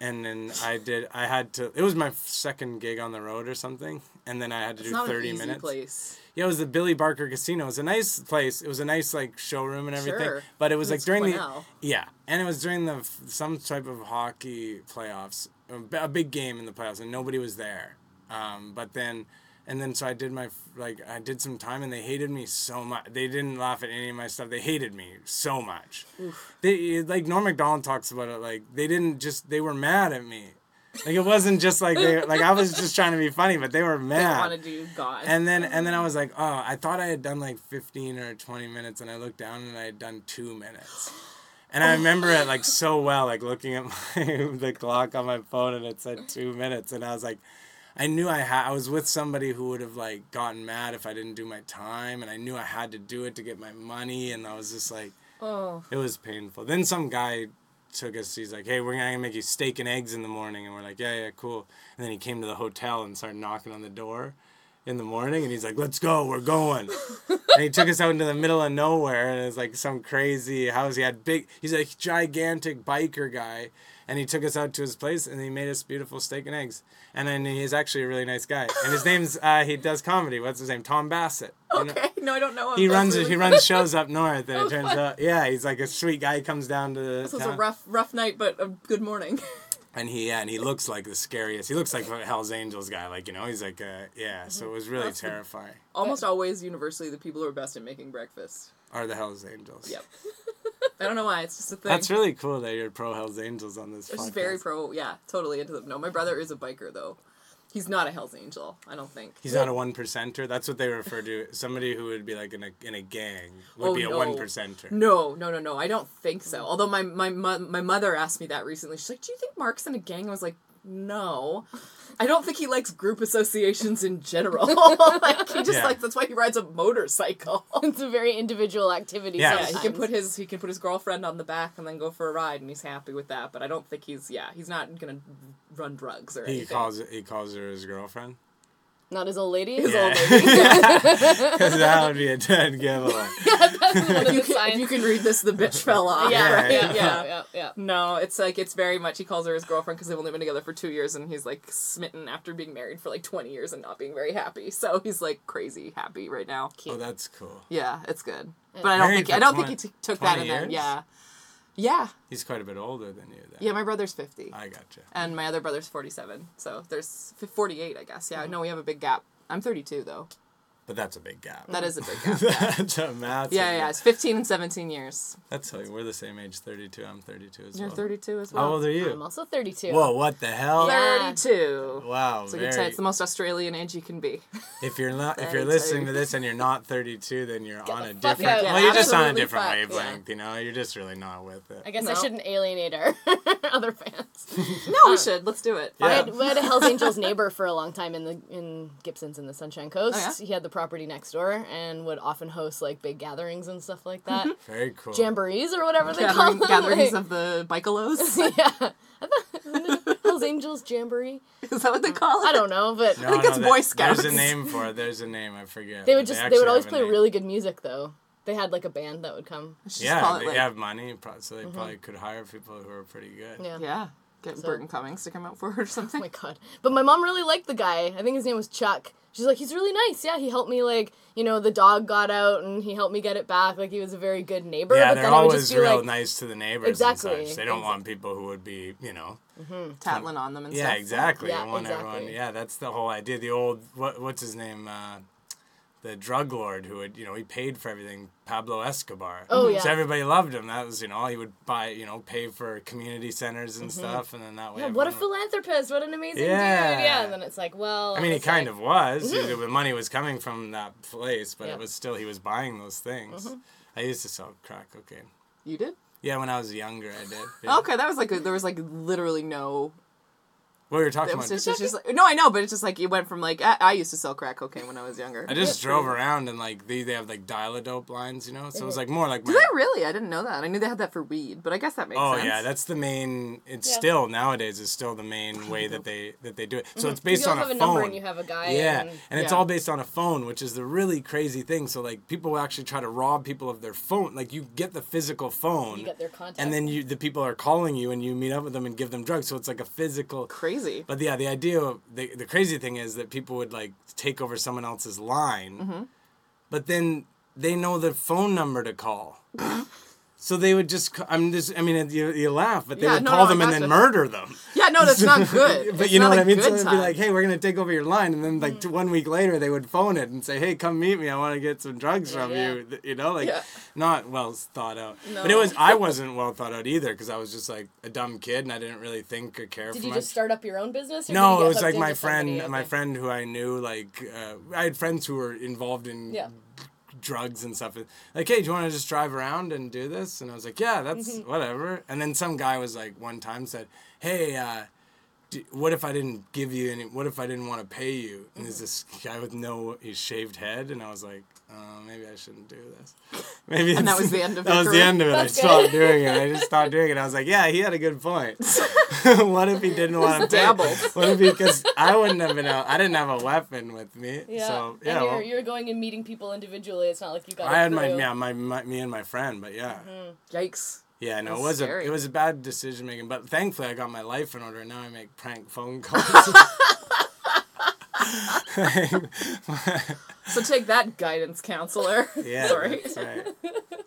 and then I did. I had to. It was my second gig on the road or something, and then I had to It's do not thirty an easy minutes. place. Yeah, it was the Billy Barker Casino. It was a nice place. It was a nice like showroom and everything. Sure. But it was like It's during the yeah, and it was during the f- some type of hockey playoffs, a b- a big game in the playoffs, and nobody was there. Um, but then. And then so I did my like I did some time and they hated me so much. They didn't laugh at any of my stuff. They hated me so much. They like Norm Macdonald talks about it. Like they didn't just they were mad at me. Like it wasn't just like they like I was just trying to be funny, but they were They mad. wanted you gone. And then and then I um. was like, oh, I thought I had done like fifteen or twenty minutes, and I looked down and I had done two minutes. And I remember it like so well, like looking at my the clock on my phone, and it said two minutes, and I was like, I knew I had. I was with somebody who would have like gotten mad if I didn't do my time, and I knew I had to do it to get my money, and I was just like, oh. it was painful. Then some guy took us. He's like, "Hey, we're gonna make you steak and eggs in the morning," and we're like, "Yeah, yeah, cool." And then he came to the hotel and started knocking on the door in the morning, and he's like, "Let's go, we're going." and he took us out into the middle of nowhere, and it was like some crazy house. He had big. He's a gigantic biker guy. And he took us out to his place, and he made us beautiful steak and eggs. And then he's actually a really nice guy. And his name's uh, he does comedy. What's his name? Tom Bassett. You know- Okay. No, I don't know him. he That's runs really he runs shows up north, and it turns out yeah, he's like a sweet guy. He comes down to the This was a rough, rough night, but a good morning. and he yeah, and he looks like the scariest. He looks like a Hell's Angels guy, like you know, he's like uh yeah. So it was really That's the- terrifying. Almost always, universally, the people who are best at making breakfast. Are the Hell's Angels? Yep. I don't know why. It's just a thing. That's really cool that you're pro Hell's Angels on this. It's just very pro. Yeah, totally into them. No, my brother is a biker though. He's not a Hell's Angel. I don't think. He's not a one percenter. That's what they refer to. Somebody who would be like in a in a gang would Oh, be a no. one percenter. No, no, no, no. I don't think so. Although my my my mother asked me that recently. She's like, "Do you think Mark's in a gang?" I was like, "No." I don't think he likes group associations in general. like he just Yeah. like that's why he rides a motorcycle. it's a very individual activity. Yeah. Yeah, he can put his he can put his girlfriend on the back and then go for a ride, and he's happy with that. But I don't think he's yeah he's not gonna run drugs or He anything. calls it, he calls her his girlfriend. Not his old lady. His Yeah. old lady. Because that would be a dead giveaway. if, you can, if you can read this, the bitch fell off. yeah, right? yeah, yeah. yeah, yeah, yeah. No, it's like it's very much. He calls her his girlfriend because they've only been together for two years, and he's like smitten after being married for like twenty years and not being very happy. So he's like crazy happy right now. Oh, that's cool. Yeah, it's good. But I don't Married think I don't think he t- took that 20 in there. Yeah, yeah, He's quite a bit older than you. Then. yeah. My brother's fifty, I gotcha. and my other brother's forty-seven. So there's forty-eight, I guess. Yeah, mm-hmm. no, we have a big gap. I'm thirty-two though. But that's a big gap. That is a big gap. Yeah, that's a massive. yeah, yeah. gap. It's fifteen and seventeen years. That's how you we're the same age. Thirty-two. I'm thirty-two as You're well. thirty-two as well. How well. old are you? I'm also 32. Whoa! What the hell? Yeah. Thirty-two. Wow. So you could say it's the most Australian age you can be. if you're not, if you're listening to this and you're not 32, then you're on the a different. out. Well, you're just on a different fuck, wavelength. You know, you're just really not with it. I guess I shouldn't alienate our other fans. No, we uh, should. Let's do it. I Yeah. had, we had a Hell's Angels neighbor for a long time in the in Gibsons in the Sunshine Coast. Oh, yeah? He had the property next door and would often host like big gatherings and stuff like that. Very cool. Jamborees or whatever they call Gathering, them. gatherings like- of the bicolos. yeah. I thought, Hell's Angels Jamboree. Is that what they call it? I don't know, but No, think no, it's that- Boy Scouts. There's a name for it. There's a name. I forget. they would just they, actually would always play name. really good music though. They had like a band that would come. Yeah, they like- have money, so they mm-hmm. probably could hire people who are pretty good. Yeah. Yeah. Get So- Burton Cummings to come out for her or something. Oh something. my god. But my mom really liked the guy. I think his name was Chuck. She's like, he's really nice. Yeah, he helped me like, you know, the dog got out and he helped me get it back. Like he was a very good neighbor. Yeah, but they're then I would always just feel real like, nice to the neighbors Exactly, and such. They don't exa- want people who would be, you know. Tattling on them and Yeah, stuff. exactly. Yeah, you want exactly. everyone. Yeah, that's the whole idea. The old what what's his name? Uh, the drug lord who would you know he paid for everything. Pablo Escobar. Oh, yeah. So everybody loved him. That was you know he would buy you know pay for community centers and stuff, and then that way. Mm-hmm. yeah, what a philanthropist! What an amazing Yeah. dude! Yeah, and then it's like, well, I mean, he kind like- of was. The money was coming from that place, but Yeah. it was still he was buying those things. I used to sell crack cocaine. You did? Yeah, when I was younger, I did. Yeah. Okay, that was like a, there was like literally no. What were you talking It about? was just, it's just like, no, I know, but it's just like it went from like I, I used to sell crack cocaine when I was younger. I just drove around and like they, they have like dial-a-dope lines, you know. So it was like more like Do my, they really? I didn't know that. I knew they had that for weed, but I guess that makes Oh sense. yeah, that's the main. It's Yeah. still nowadays is still the main way that they that they do it. So mm-hmm. it's based you all on have a a phone. number and you have a guy. yeah, and, and it's Yeah. all based on a phone, which is the really crazy thing. So like people actually try to rob people of their phone. Like you get the physical phone, you get their contact. and then you the people are calling you and you meet up with them and give them drugs. So it's like a physical. crazy. But yeah, the idea of the the crazy thing is that people would like take over someone else's line, Mm-hmm. but then they know the phone number to call. So they would just, I'm just, I mean, you, you laugh, but they Yeah, would no, call no, them and then gotcha. murder them. Yeah, no, that's not good. But It's you know what I mean? So it'd be like, hey, we're going to take over your line. And then, like, t- one week later, they would phone it and say, hey, come meet me. I want to get some drugs from yeah. you. You know, like, Yeah. not well thought out. No. But it was, I wasn't well thought out either because I was just like a dumb kid and I didn't really think or care did for you much. just start up your own business? No, it was like my into somebody? friend, my Okay. friend who I knew. Like, uh, I had friends who were involved in Yeah. Drugs and stuff. Like, hey, do you want to just drive around and do this? And I was like, yeah, that's Mm-hmm. whatever. And then some guy was like, one time said, hey, uh, d- what if I didn't give you any? What if I didn't want to pay you? And there's this guy with no, his shaved head, and I was like, uh, maybe I shouldn't do this. Maybe And that was the end of it. that was the end of it. That's I stopped doing it. I just stopped doing it. I was like, yeah, he had a good point. what if he didn't want to dabbled. What if? Because I wouldn't have been out. I didn't have a weapon with me. Yeah. So and you're, well, you're going and meeting people individually. It's not like you got. I a had my yeah my, my me and my friend, but yeah. Mm-hmm. Yikes. Yeah, no, it was scary. a it was a bad decision making, but thankfully I got my life in order, and now I make prank phone calls. So take that, guidance counselor. yeah, Sorry. that's right.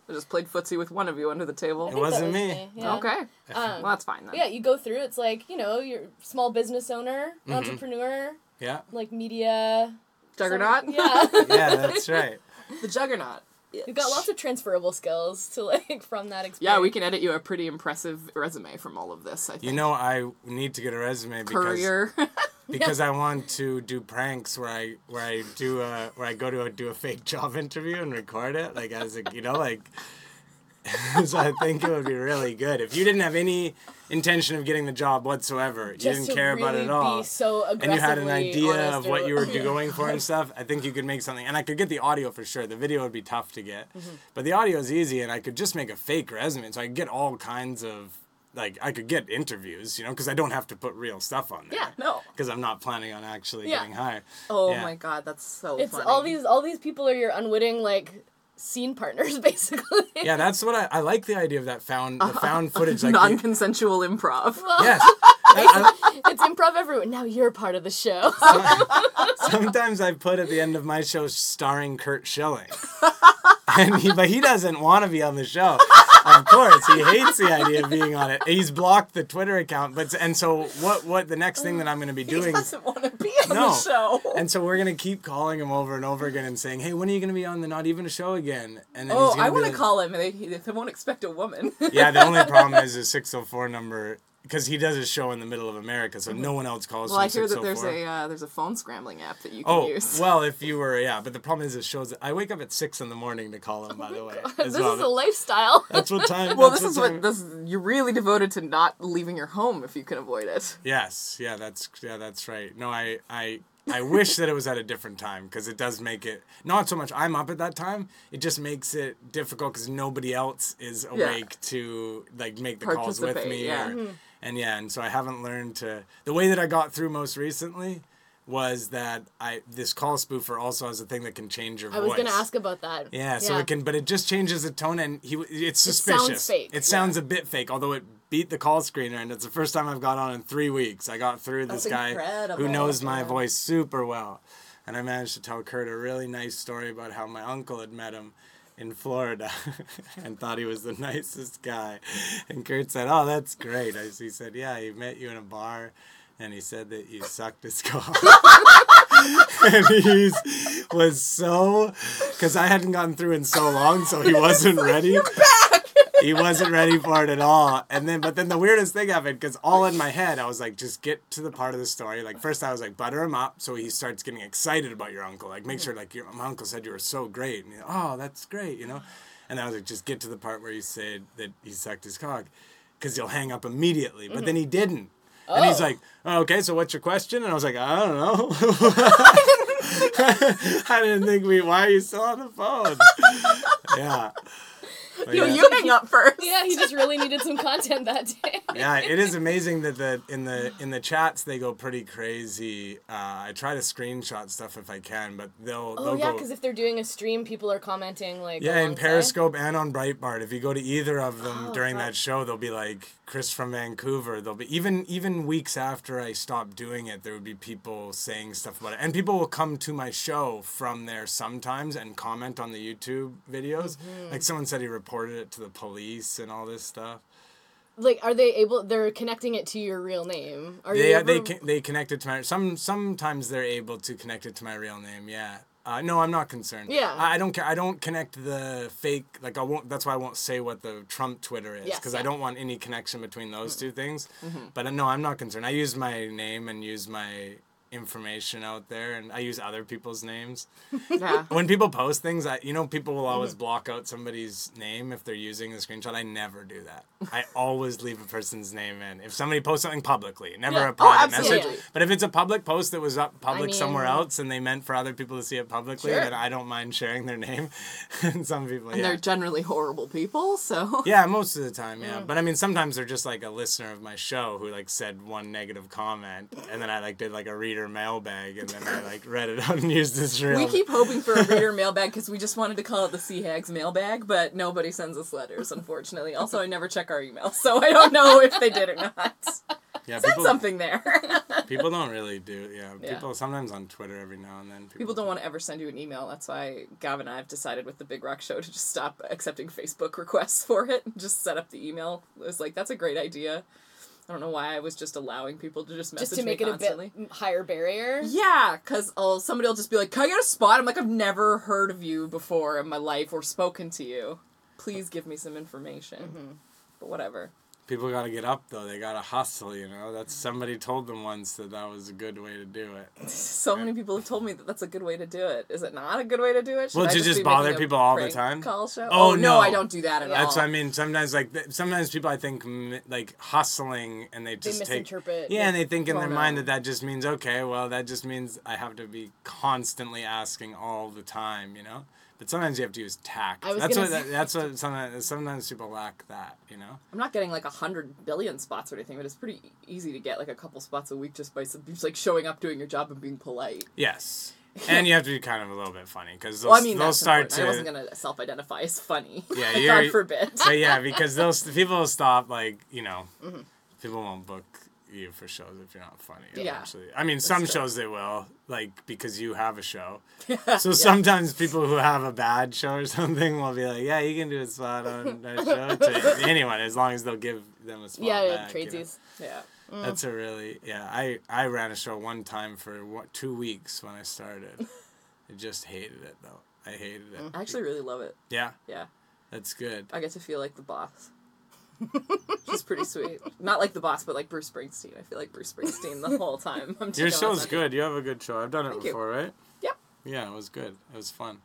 I just played footsie with one of you under the table. It wasn't was me. Yeah. Okay. Um, Well, that's fine then. yeah, you go through. It's like you know, you're small business owner, Mm-hmm. entrepreneur, Yeah, like media. Juggernaut? some- yeah, yeah, that's right. The Juggernaut. You've got lots of transferable skills to like from that experience. Yeah, we can edit you a pretty impressive resume from all of this, I think. You know, I need to get a resume because Courier. because I want to do pranks where I where I do a where I go to a, do a fake job interview and record it like as a you know like so I think it would be really good if you didn't have any intention of getting the job whatsoever you didn't to care about it at all Be so and you had an idea of what you were going for and stuff I think you could make something and I could get the audio for sure the video would be tough to get Mm-hmm. but the audio is easy and I could just make a fake resume so I could get all kinds of like I could get interviews you know because I don't have to put real stuff on there Yeah. no. because I'm not planning on actually Yeah. getting hired. Oh Yeah. my god, that's so It's funny. all these all these people are your unwitting like scene partners basically. Yeah, that's what I, I like the idea of that found the uh-huh. found footage. Like non-consensual improv. yes, I- it's improv everywhere. Now you're part of the show. Sometimes I put at the end of my show starring Curt Schilling, and he, but he doesn't want to be on the show. Of course, he hates the idea of being on it. He's blocked the Twitter account, but and so what? What the next thing that I'm going to be doing? He doesn't want to be on No. the show. And so we're gonna keep calling him over and over again and saying, "Hey, when are you gonna be on the Not Even a Show again?" And then oh, I want to like- call him, and they, they won't expect a woman. Yeah, the only problem is his 604 number because he does his show in the middle of America, so no one else calls well, I hear that there's 604. a uh, there's a phone scrambling app that you can Oh use. well, if you were yeah, but the problem is it shows. I wake up at six in the morning to call him. by the way, this well. is a lifestyle. That's what time. Well, this is time- what this. You're really devoted to not leaving your home if you can avoid it. Yes, yeah, that's yeah, that's right. No, I I I wish that it was at a different time because it does make it not so much I'm up at that time. It just makes it difficult because nobody else is awake to like make the calls with me. yeah. Or, and yeah, and so I haven't learned to. The way that I got through most recently was that I this call spoofer also has a thing that can change your voice. I was gonna ask about that. Yeah, so it can, but it just changes the tone, and he it's suspicious. sounds suspicious. fake, It sounds a bit fake, although it beat the call screener, and it's the first time I've got on in three weeks. I got through this That's guy who knows my yeah. voice super well, and I managed to tell Curt a really nice story about how my uncle had met him in Florida and thought he was the nicest guy. And Curt said, "Oh, that's great." I, he said, "Yeah, he met you in a bar." And he said that you sucked his cock. and he was so, because I hadn't gotten through in so long, so he wasn't ready. He wasn't ready for it at all. And then, but then the weirdest thing happened because all in my head, I was like, just get to the part of the story. Like, first, I was like, butter him up so he starts getting excited about your uncle. Like, make sure, like, your, my uncle said you were so great. And, he, oh, that's great, you know? And I was like, just get to the part where he said that he sucked his cock because he'll hang up immediately. But then he didn't. And he's Oh. like, oh, okay, so what's your question? And I was like, I don't know. I didn't think we, why are you still on the phone? yeah. But You, yeah. you hang up first. Yeah, he just really needed some content that day. yeah, it is amazing that the in the in the chats they go pretty crazy. Uh, I try to screenshot stuff if I can, but they'll Oh they'll yeah, because if they're doing a stream, people are commenting like. yeah, in. Periscope and on Breitbart, if you go to either of them Oh, during fun. that show, they'll be like Chris from Vancouver. There'll be even even weeks after I stopped doing it, there would be people saying stuff about it, and people will come to my show from there sometimes and comment on the YouTube videos. Mm-hmm. Like someone said he reported it to the police and all this stuff. Like, are they able? They're connecting it to your real name. Are They you they ever- can, they connect it to my some sometimes they're able to connect it to my real name. Yeah. Uh, no, I'm not concerned. Yeah. I, don't ca- I don't connect the fake like I won't. That's why I won't say what the Trump Twitter is Yes, because yeah. I don't want any connection between those two things. Mm-hmm. But uh, no, I'm not concerned. I use my name and use my information out there, and I use other people's names. Yeah. when people post things, I you know people will always block out somebody's name if they're using the screenshot. I never do that. I always leave a person's name in. If somebody posts something publicly, never Yeah. a private Oh, message. But if it's a public post that was up public mean- somewhere else and they meant for other people to see it publicly, Sure. then I don't mind sharing their name. and some people, And yeah. they're generally horrible people, so. Yeah, most of the time, yeah. Mm. But I mean, sometimes they're just like a listener of my show who like said one negative comment, and then I like did like a reader mailbag, and then I like read it out and used this real. We keep hoping for a reader mailbag because we just wanted to call it the Sea Hags mailbag, but nobody sends us letters, unfortunately. Also, I never check our email, so I don't know if they did or not. yeah, Send people, something there. people don't really do. Yeah, Yeah. people sometimes on Twitter every now and then. People don't want to ever send you an email. That's why Gavin and I have decided with the Big Rock Show to just stop accepting Facebook requests for it and just set up the email. It was like, that's a great idea. I don't know why I was just allowing people to just message just to me make it a bit higher barrier. Yeah, because somebody will just be like, Can I get a spot? I'm like, I've never heard of you before in my life or spoken to you. Please give me some information. Mm-hmm. But whatever. People gotta get up though. They gotta hustle. You know, that's somebody told them once that that was a good way to do it. So many people have told me that that's a good way to do it. Is it not a good way to do it? Should Well, I to just be bother people all the time? Call show? Oh, Oh, no. no. I don't do that at That's all. what I mean. Sometimes like th- sometimes people I think m- like hustling and they They just take. Yeah, and they think in their mind that that just means okay. Well, that just means I have to be constantly asking all the time, you know. But sometimes you have to use tact. I was that's what say- that's what sometimes sometimes people lack that, you know. I'm not getting like a hundred billion spots or anything, but it's pretty easy to get like a couple spots a week just by some, just like showing up, doing your job, and being polite. Yes, and you have to be kind of a little bit funny because they'll, Well, I mean, they'll start important. I wasn't gonna self-identify as funny. Yeah, God forbid. But yeah, because they'll people will stop like you know, Mm-hmm. people won't book you for shows if you're not funny. Yeah. Eventually. I mean, some shows they will like because you have a show. So sometimes people who have a bad show or something will be like, "Yeah, you can do a spot on our show to anyone as long as they'll give them a spot." Yeah, yeah, back, you know? yeah. Mm. That's a really yeah. I I ran a show one time for what, two weeks when I started. I just hated it though. I hated it. I actually really love it. Yeah, Yeah. that's good. I get to feel like the boss. She's pretty sweet. Not like the boss, but like Bruce Springsteen. I feel like Bruce Springsteen the whole time. I'm Your show's good. You have a good show. I've done it Thank you. before, right? Yeah. Yeah, it was good. It was fun.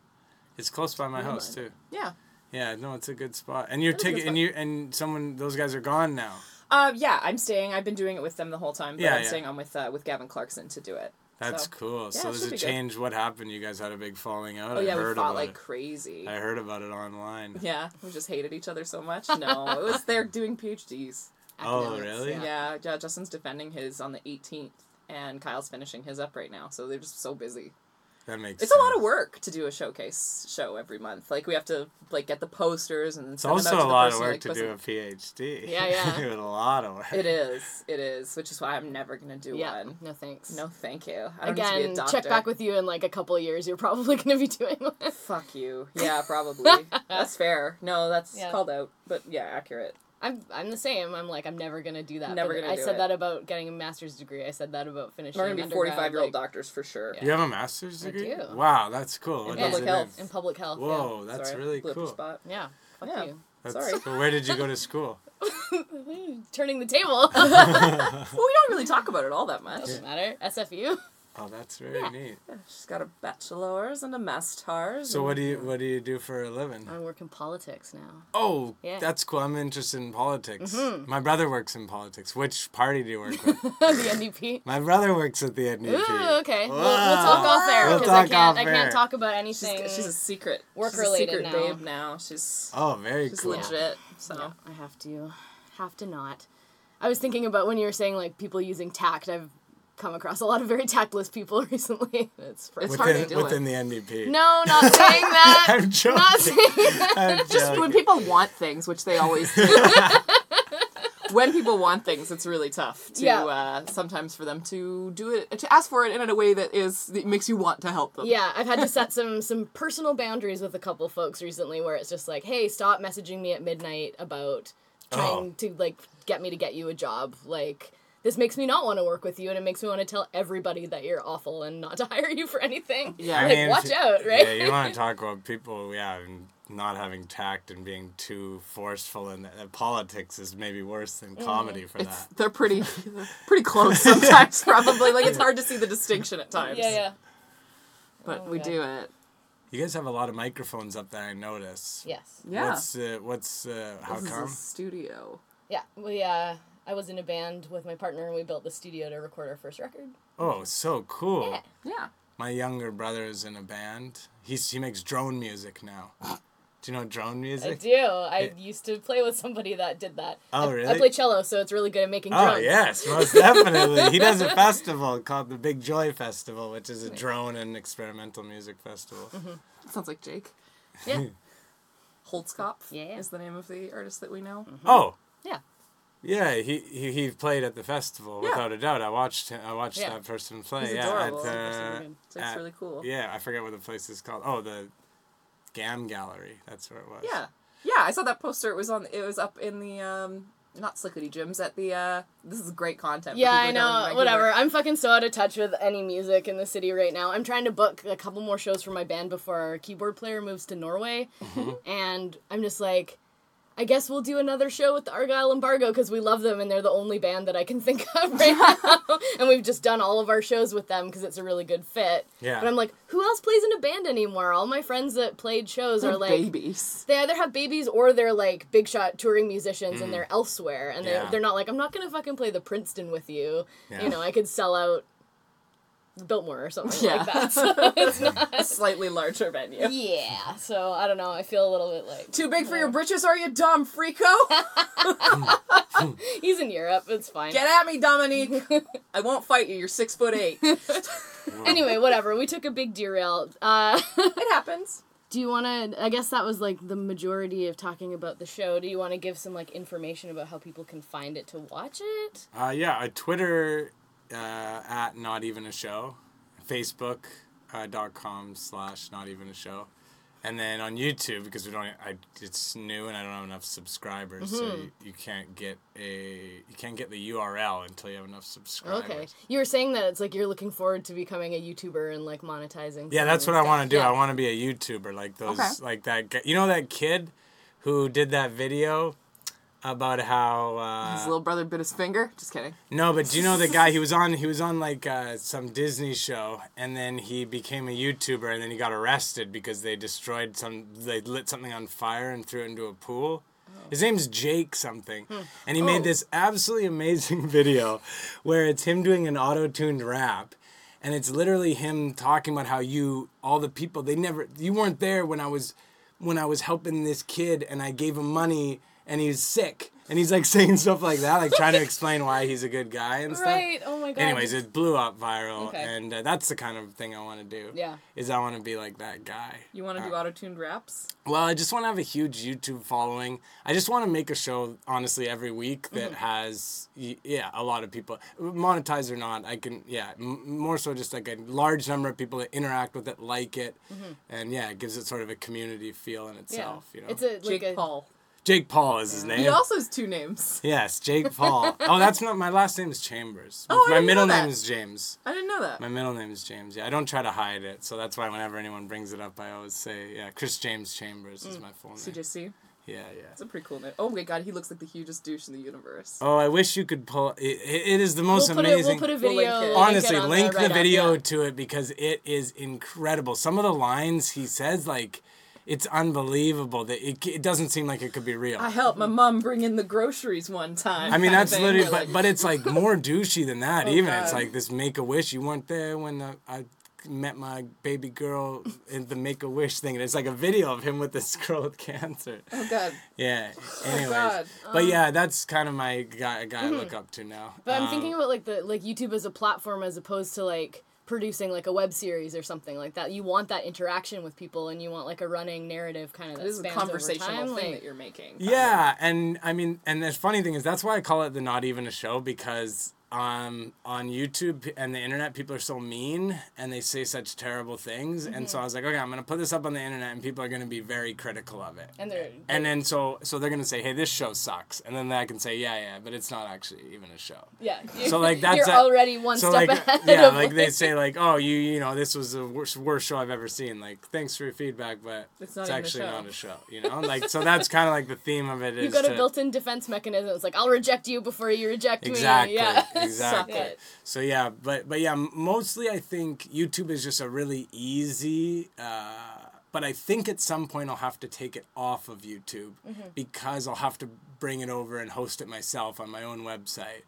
It's close by my house too. Yeah. Yeah, no, it's a good spot. And you're It is a good taking and you and someone those guys are gone now. Uh, yeah, I'm staying. I've been doing it with them the whole time, but Yeah, I'm yeah. staying on with uh, with Gavin Clarkson to do it. That's So- cool. yeah, so it there's a good. change. What happened? You guys had a big falling out. Oh I yeah, heard we fought like it. crazy. I heard about it online. Yeah, we just hated each other so much. No, it was they're doing PhDs. Oh, really? yeah. Yeah, yeah. Justin's defending his on the 18th, and Kyle's finishing his up right now. So they're just so busy. That makes. It's a lot of work to do a showcase show every month. Like we have to like get the posters and It's send them also out a to the lot of work like, to post do a PhD. Yeah, yeah. It's a lot of work. It is. It is. Which is why I'm never gonna do Yeah. one. No thanks. No, thank you. I don't need to be a Again, check back with you in like a couple of years. You're probably going to be doing one. Fuck you. Yeah, probably. that's fair. No, that's Yeah. called out. But yeah, accurate. I'm I'm the same. I'm like I'm never gonna do that. Never but gonna I do said it. that about getting a master's degree. I said that about finishing. We're gonna be 45 year old like, doctors for sure. Yeah. You have a master's I degree? do. Wow, that's cool. What Yeah. Public health. in public health. Whoa, that's Sorry, really blew up your cool. spot. Yeah. yeah. Fuck Yeah. you. That's Sorry. cool. Where did you go to school? Turning the table. Well, we don't really talk about it all that much. Doesn't matter. SFU. Oh, that's very neat. Yeah, she's got a bachelor's and a master's. So what do you what do you do for a living? I work in politics now. Oh, Yeah. that's cool. I'm interested in politics. Mm-hmm. My brother works in politics. Which party do you work with? the NDP. My brother works at the NDP. Ooh, okay. We'll, we'll ah. talk off air We'll because I can't. off I can't talk about She's, anything. she's a secret. Work she's a related secret now. babe now. She's Oh, very she's cool. legit. So Yeah, I have to, have to not. I was thinking about when you were saying like people using tact. I've come across a lot of very tactless people recently. It's, It's it's hard to do within it. the NDP. no, not saying that. I'm joking. not saying that. I'm just when people want things, which they always do. when people want things, it's really tough to Yeah. uh, sometimes for them to do it to ask for it in a way that is that makes you want to help them. Yeah, I've had to set some some personal boundaries with a couple folks recently where it's just like, hey, stop messaging me at midnight about trying Oh. to like get me to get you a job. Like this makes me not want to work with you and it makes me want to tell everybody that you're awful and not to hire you for anything. Yeah. I Like mean, watch if out, right? Yeah, you want to talk about people, yeah, and not having tact and being too forceful, and uh, politics is maybe worse than comedy for It's, that. they're pretty pretty close sometimes probably like it's hard to see the distinction at times yeah, yeah. but Oh, we God. do it You guys have a lot of microphones up there. I notice. Yes. yeah What's uh, what's uh, how this come? is a studio Yeah. We uh I was in a band with my partner and we built the studio to record our first record. Oh, so cool. Yeah. yeah My younger brother is in a band. He's he makes drone music now. Do you know drone music? I do. I used to play with somebody that did that. Oh, I, I play cello, so it's really good at making Oh yes, most definitely. He does a festival called the Big Joy Festival, which is a drone and experimental music festival. Mm-hmm. sounds like Jake Yeah. Holtzkopf Yeah. is the name of the artist that we know mm-hmm. Oh, Yeah. Yeah, he, he he played at the festival Yeah. without a doubt. I watched him, I watched Yeah. that person play. He's yeah, adorable. at uh, person Jake's at- really cool Yeah, I forget what the place is called. Oh, the Gam Gallery. That's where it was. Yeah. Yeah, I saw that poster. It was on. It was up in the um, not Slickity Jim's at the. uh This is great content. Yeah, I know. Whatever. I'm fucking so out of touch with any music in the city right now. I'm trying to book a couple more shows for my band before our keyboard player moves to Norway. And I'm just like, I guess we'll do another show with the Argyle Embargo because we love them and they're the only band that I can think of right now. and we've just done all of our shows with them because it's a really good fit. Yeah. But I'm like, who else plays in a band anymore? All my friends that played shows They're are like babies. they either have babies or they're like big shot touring musicians and mm. they're elsewhere and they're, they're not like i'm not gonna fucking play the princeton with you Yeah. you know i could sell out biltmore or something Yeah. like that so it's not A slightly larger venue. yeah so i don't know i feel a little bit like Too big for your britches, are you dumb, freako? he's in europe it's fine Get at me, Dominique. I won't fight you. You're six foot eight. anyway whatever we took a big derail uh it happens. do you want to i guess that was like the majority of talking about the show do you want to give some like information about how people can find it to watch it Uh, yeah, uh, Twitter uh, at not even a show, Facebook uh, dot com slash not even a show, and then on YouTube because we don't. I it's new and I don't have enough subscribers, so Mm-hmm. you, you can't get a you can't get the URL until you have enough subscribers. Okay. You were saying that it's like you're looking forward to becoming a YouTuber and like monetizing. Yeah, that's of what I want to do. stuff. I want to be a YouTuber like those, Okay. like that. Guy, you know that kid who did that video about how. Uh, His little brother bit his finger. Just kidding. No, but do you know the guy? He was on. He was on like uh, some Disney show, and then he became a YouTuber, and then he got arrested because they destroyed some. They lit something on fire and threw it into a pool. His name's Jake something, and he made Oh. this absolutely amazing video, where it's him doing an auto-tuned rap, and it's literally him talking about how you, all the people, they never, you weren't there when I was, when I was helping this kid, and I gave him money and he's sick. And he's like saying stuff like that, like trying to explain why he's a good guy and stuff. Right. Oh my god. Anyways, it blew up viral, Okay. and uh, that's the kind of thing I want to do. Yeah. Is I want to be like that guy. You want to do auto-tuned raps? Well, I just want to have a huge YouTube following. I just want to make a show, honestly, every week that Mm-hmm. has, yeah, a lot of people, monetized or not. I can, yeah, m- more so just like a large number of people that interact with it, like it, and yeah, it gives it sort of a community feel in Mm-hmm. yeah. itself. You know, It's a Jake like a, Paul. Jake Paul is his name. He also has two names. yes, Jake Paul. oh, that's not my last name is Chambers. Oh, I my didn't middle know name is James. I didn't know that. My middle name is James. Yeah, I don't try to hide it, so that's why whenever anyone brings it up, I always say, yeah, Chris James Chambers is mm. my full name. CJC. Yeah, yeah. It's a pretty cool name. Oh my god, he looks like the hugest douche in the universe. Oh, I wish you could pull. It, it, it is the most we'll put, a, amazing. we'll put a We'll video. link it. link Honestly, link the, the write-up, video yeah. to it because it is incredible. Some of the lines he says, like, it's unbelievable that it, it doesn't seem like it could be real. I helped my mom bring in the groceries one time. I mean, that's literally, but like- but it's like more douchey than that. even it's like this Make a Wish. You weren't there when uh, I met my baby girl in the Make a Wish thing, and it's like a video of him with this girl with cancer. oh god. Yeah. Anyways, God. but yeah, that's kind of my guy, guy I look up to now. But I'm Um, thinking about like the like YouTube as a platform as opposed to like producing like a web series or something like that. You want that interaction with people and you want like a running narrative kind of that This is a spans over conversational time, thing like- that you're making. Yeah, and I mean, and the funny thing is that's why I call it the not even a show because um on YouTube and the internet people are so mean and they say such terrible things, and Mm-hmm. so I was like, okay, I'm gonna put this up on the internet and people are gonna be very critical of it. and they're And then so so they're gonna say, hey, this show sucks, and then I can say, yeah, yeah, but it's not actually even a show. yeah. So like that's you're a- already one so step like ahead. yeah, of, like they say like oh you you know this was the worst worst show I've ever seen. Like thanks for your feedback, but It's it's, not even a actually not a show. You know, like so that's kind of like the theme of it. You've got a to- built-in defense mechanism. It's like I'll reject you before you reject Exactly. me. Yeah. Exactly. So yeah, but but yeah, mostly I think YouTube is just a really easy. Uh, but I think at some point I'll have to take it off of YouTube Mm-hmm. because I'll have to bring it over and host it myself on my own website.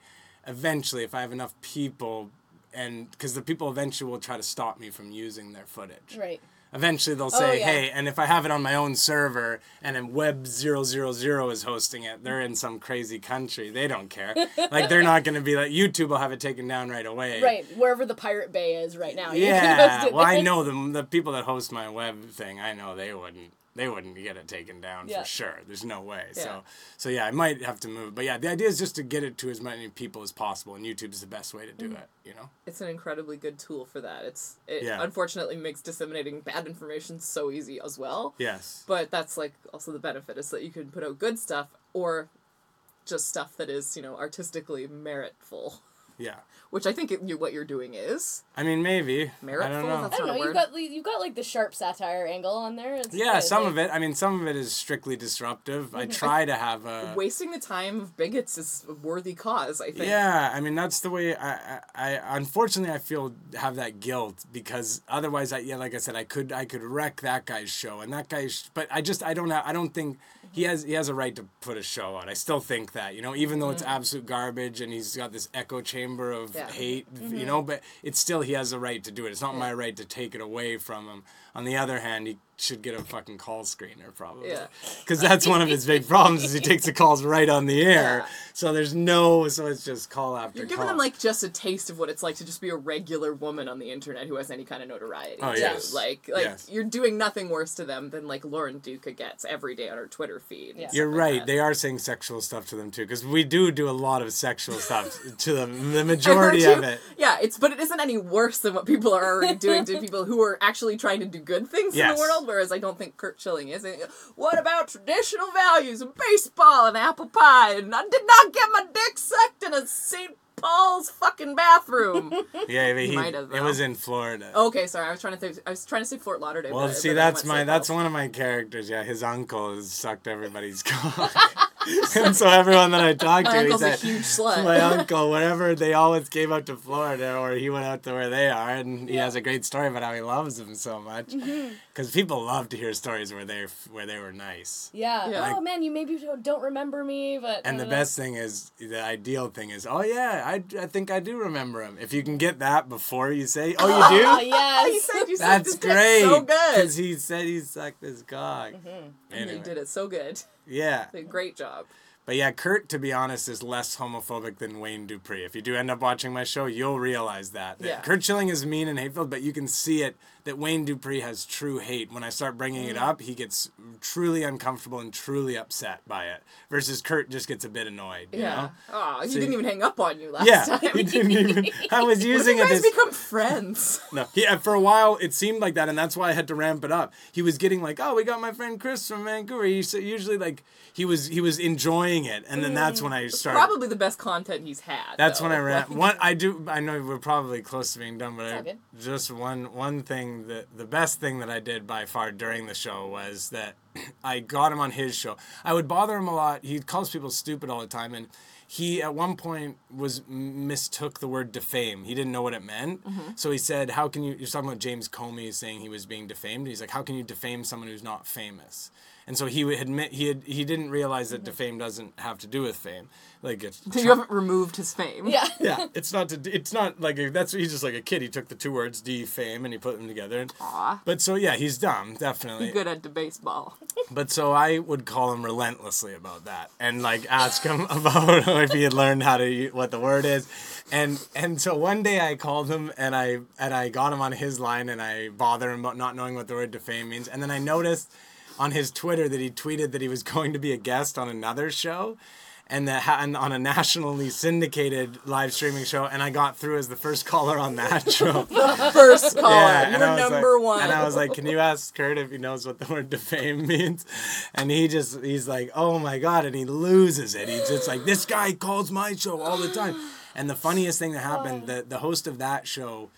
Eventually, if I have enough people, and because the people eventually will try to stop me from using their footage. Right. Eventually they'll oh, say, Oh, yeah. "Hey," and if I have it on my own server and then Web 000 is hosting it, they're in some crazy country. They don't care. like they're not going to be like YouTube will have it taken down right away. Right. Wherever the Pirate Bay is right now. You can Yeah. host it Well, I know the the people that host my web thing. I know they wouldn't. They wouldn't get it taken down Yeah. for sure. There's no way. Yeah. So, so yeah, I might have to move. But yeah, the idea is just to get it to as many people as possible, and YouTube is the best way to do Mm-hmm. it. You know. It's an incredibly good tool for that. It's it Yeah. unfortunately makes disseminating bad information so easy as well. Yes. But that's like also the benefit is that you can put out good stuff or just stuff that is, you know, artistically meritful. Yeah. Which I think it, you, what you're doing is. I mean, maybe. Meritful. I don't know. That's I don't know. You've got you've got like the sharp satire angle on there. It's Yeah, good, some of it. I mean, some of it is strictly disruptive. I Mm-hmm. try to have a. Wasting the time of bigots is a worthy cause, I think. Yeah, I mean that's the way I, I, I unfortunately I feel have that guilt because otherwise I yeah like I said I could I could wreck that guy's show and that guy's but I just I don't have, I don't think he has he has a right to put a show on. I still think that you know even though it's absolute garbage and he's got this echo chamber of Yeah. hate you mm-hmm. know but it's still he has a right to do it. It's not my right to take it away from him. On the other hand, he should get a fucking call screener probably. Yeah. Because that's one of his big problems is he takes the calls right on the air. Yeah. So there's no so it's just call after You're call. giving them like just a taste of what it's like to just be a regular woman on the internet who has any kind of notoriety. Oh, too. yes. Like like Yes. you're doing nothing worse to them than like Lauren Duca gets every day on her Twitter feed. Yeah. You're right. that. They are saying sexual stuff to them too, because we do do a lot of sexual stuff to them. The I heard majority you- of it. Yeah, it's but it isn't any worse than what people are already doing to people who are actually trying to do good things in the world. Whereas I don't think Curt Schilling is. And, What about traditional values and baseball and apple pie? And I did not get my dick sucked in a St. Paul's fucking bathroom. Yeah, but he, might have, it was in Florida. okay, sorry, I was trying to think. I was trying to say Fort Lauderdale. well, but- see, but that's my that's one of my characters. Yeah, his uncle has sucked everybody's cock, and so everyone that I talked to, My he uncle's a said, huge slut. my uncle, whenever they always came out to Florida or he went out to where they are, and he has a great story about how he loves them so much. Mm-hmm. Because people love to hear stories where they where they were nice. Yeah. Yeah. Oh man, you maybe don't remember me, but And the uh, best thing is, the ideal thing is, oh yeah, I, I think I do remember him. If you can get that before you say, oh you do, Oh he yes. said you sucked that's his great. so good. Because he said he sucked his cock. And Anyway. he did it so good. Yeah. A great job. But yeah, Curt, to be honest, is less homophobic than Wayne Dupree. If you do end up watching my show, you'll realize that. that Yeah. Curt Schilling is mean and hateful, but you can see it that Wayne Dupree has true hate. When I start bringing Mm. it up, he gets truly uncomfortable and truly upset by it. Versus Curt just gets a bit annoyed. You Yeah. Know? Oh, he So didn't even hang up on you last Yeah, time. he didn't even. I was What if using you it guys as become friends? no. Yeah, for a while it seemed like that, and that's why I had to ramp it up. He was getting like, "Oh, we got my friend Chris from Vancouver." He usually like he was he was enjoying it, and then that's when I started. Probably the best content he's had. That's though. when I ran. One, I do. I know we're probably close to being done, but I, just one one thing that the best thing that I did by far during the show was that I got him on his show. I would bother him a lot. He calls people stupid all the time, and he at one point was mistook the word defame. He didn't know what it meant, Mm-hmm. so he said, "How can you?" You're talking about James Comey saying he was being defamed. He's like, "How can you defame someone who's not famous?" And so he would admit he had he didn't realize that mm-hmm. defame doesn't have to do with fame. Like it's you haven't removed his fame. Yeah. yeah, it's not to. It's not like a, that's. He's just like a kid. He took the two words defame and he put them together. And, Aw. but so yeah, he's dumb, definitely. He's good at the baseball. But so I would call him relentlessly about that and like ask him about if he had learned how to what the word is, and and so one day I called him and I and I got him on his line and I bothered him about not knowing what the word defame means, and then I noticed on his Twitter that he tweeted that he was going to be a guest on another show. And that ha- and on a nationally syndicated live streaming show, and I got through as the first caller on that show. First caller. Yeah, and You're I was number like- one. And I was like, "Can you ask Curt if he knows what the word defame means?" And he just he's like, "Oh my god!" And he loses it. He's just like, "This guy calls my show all the time." And the funniest thing that happened, oh. the the host of that show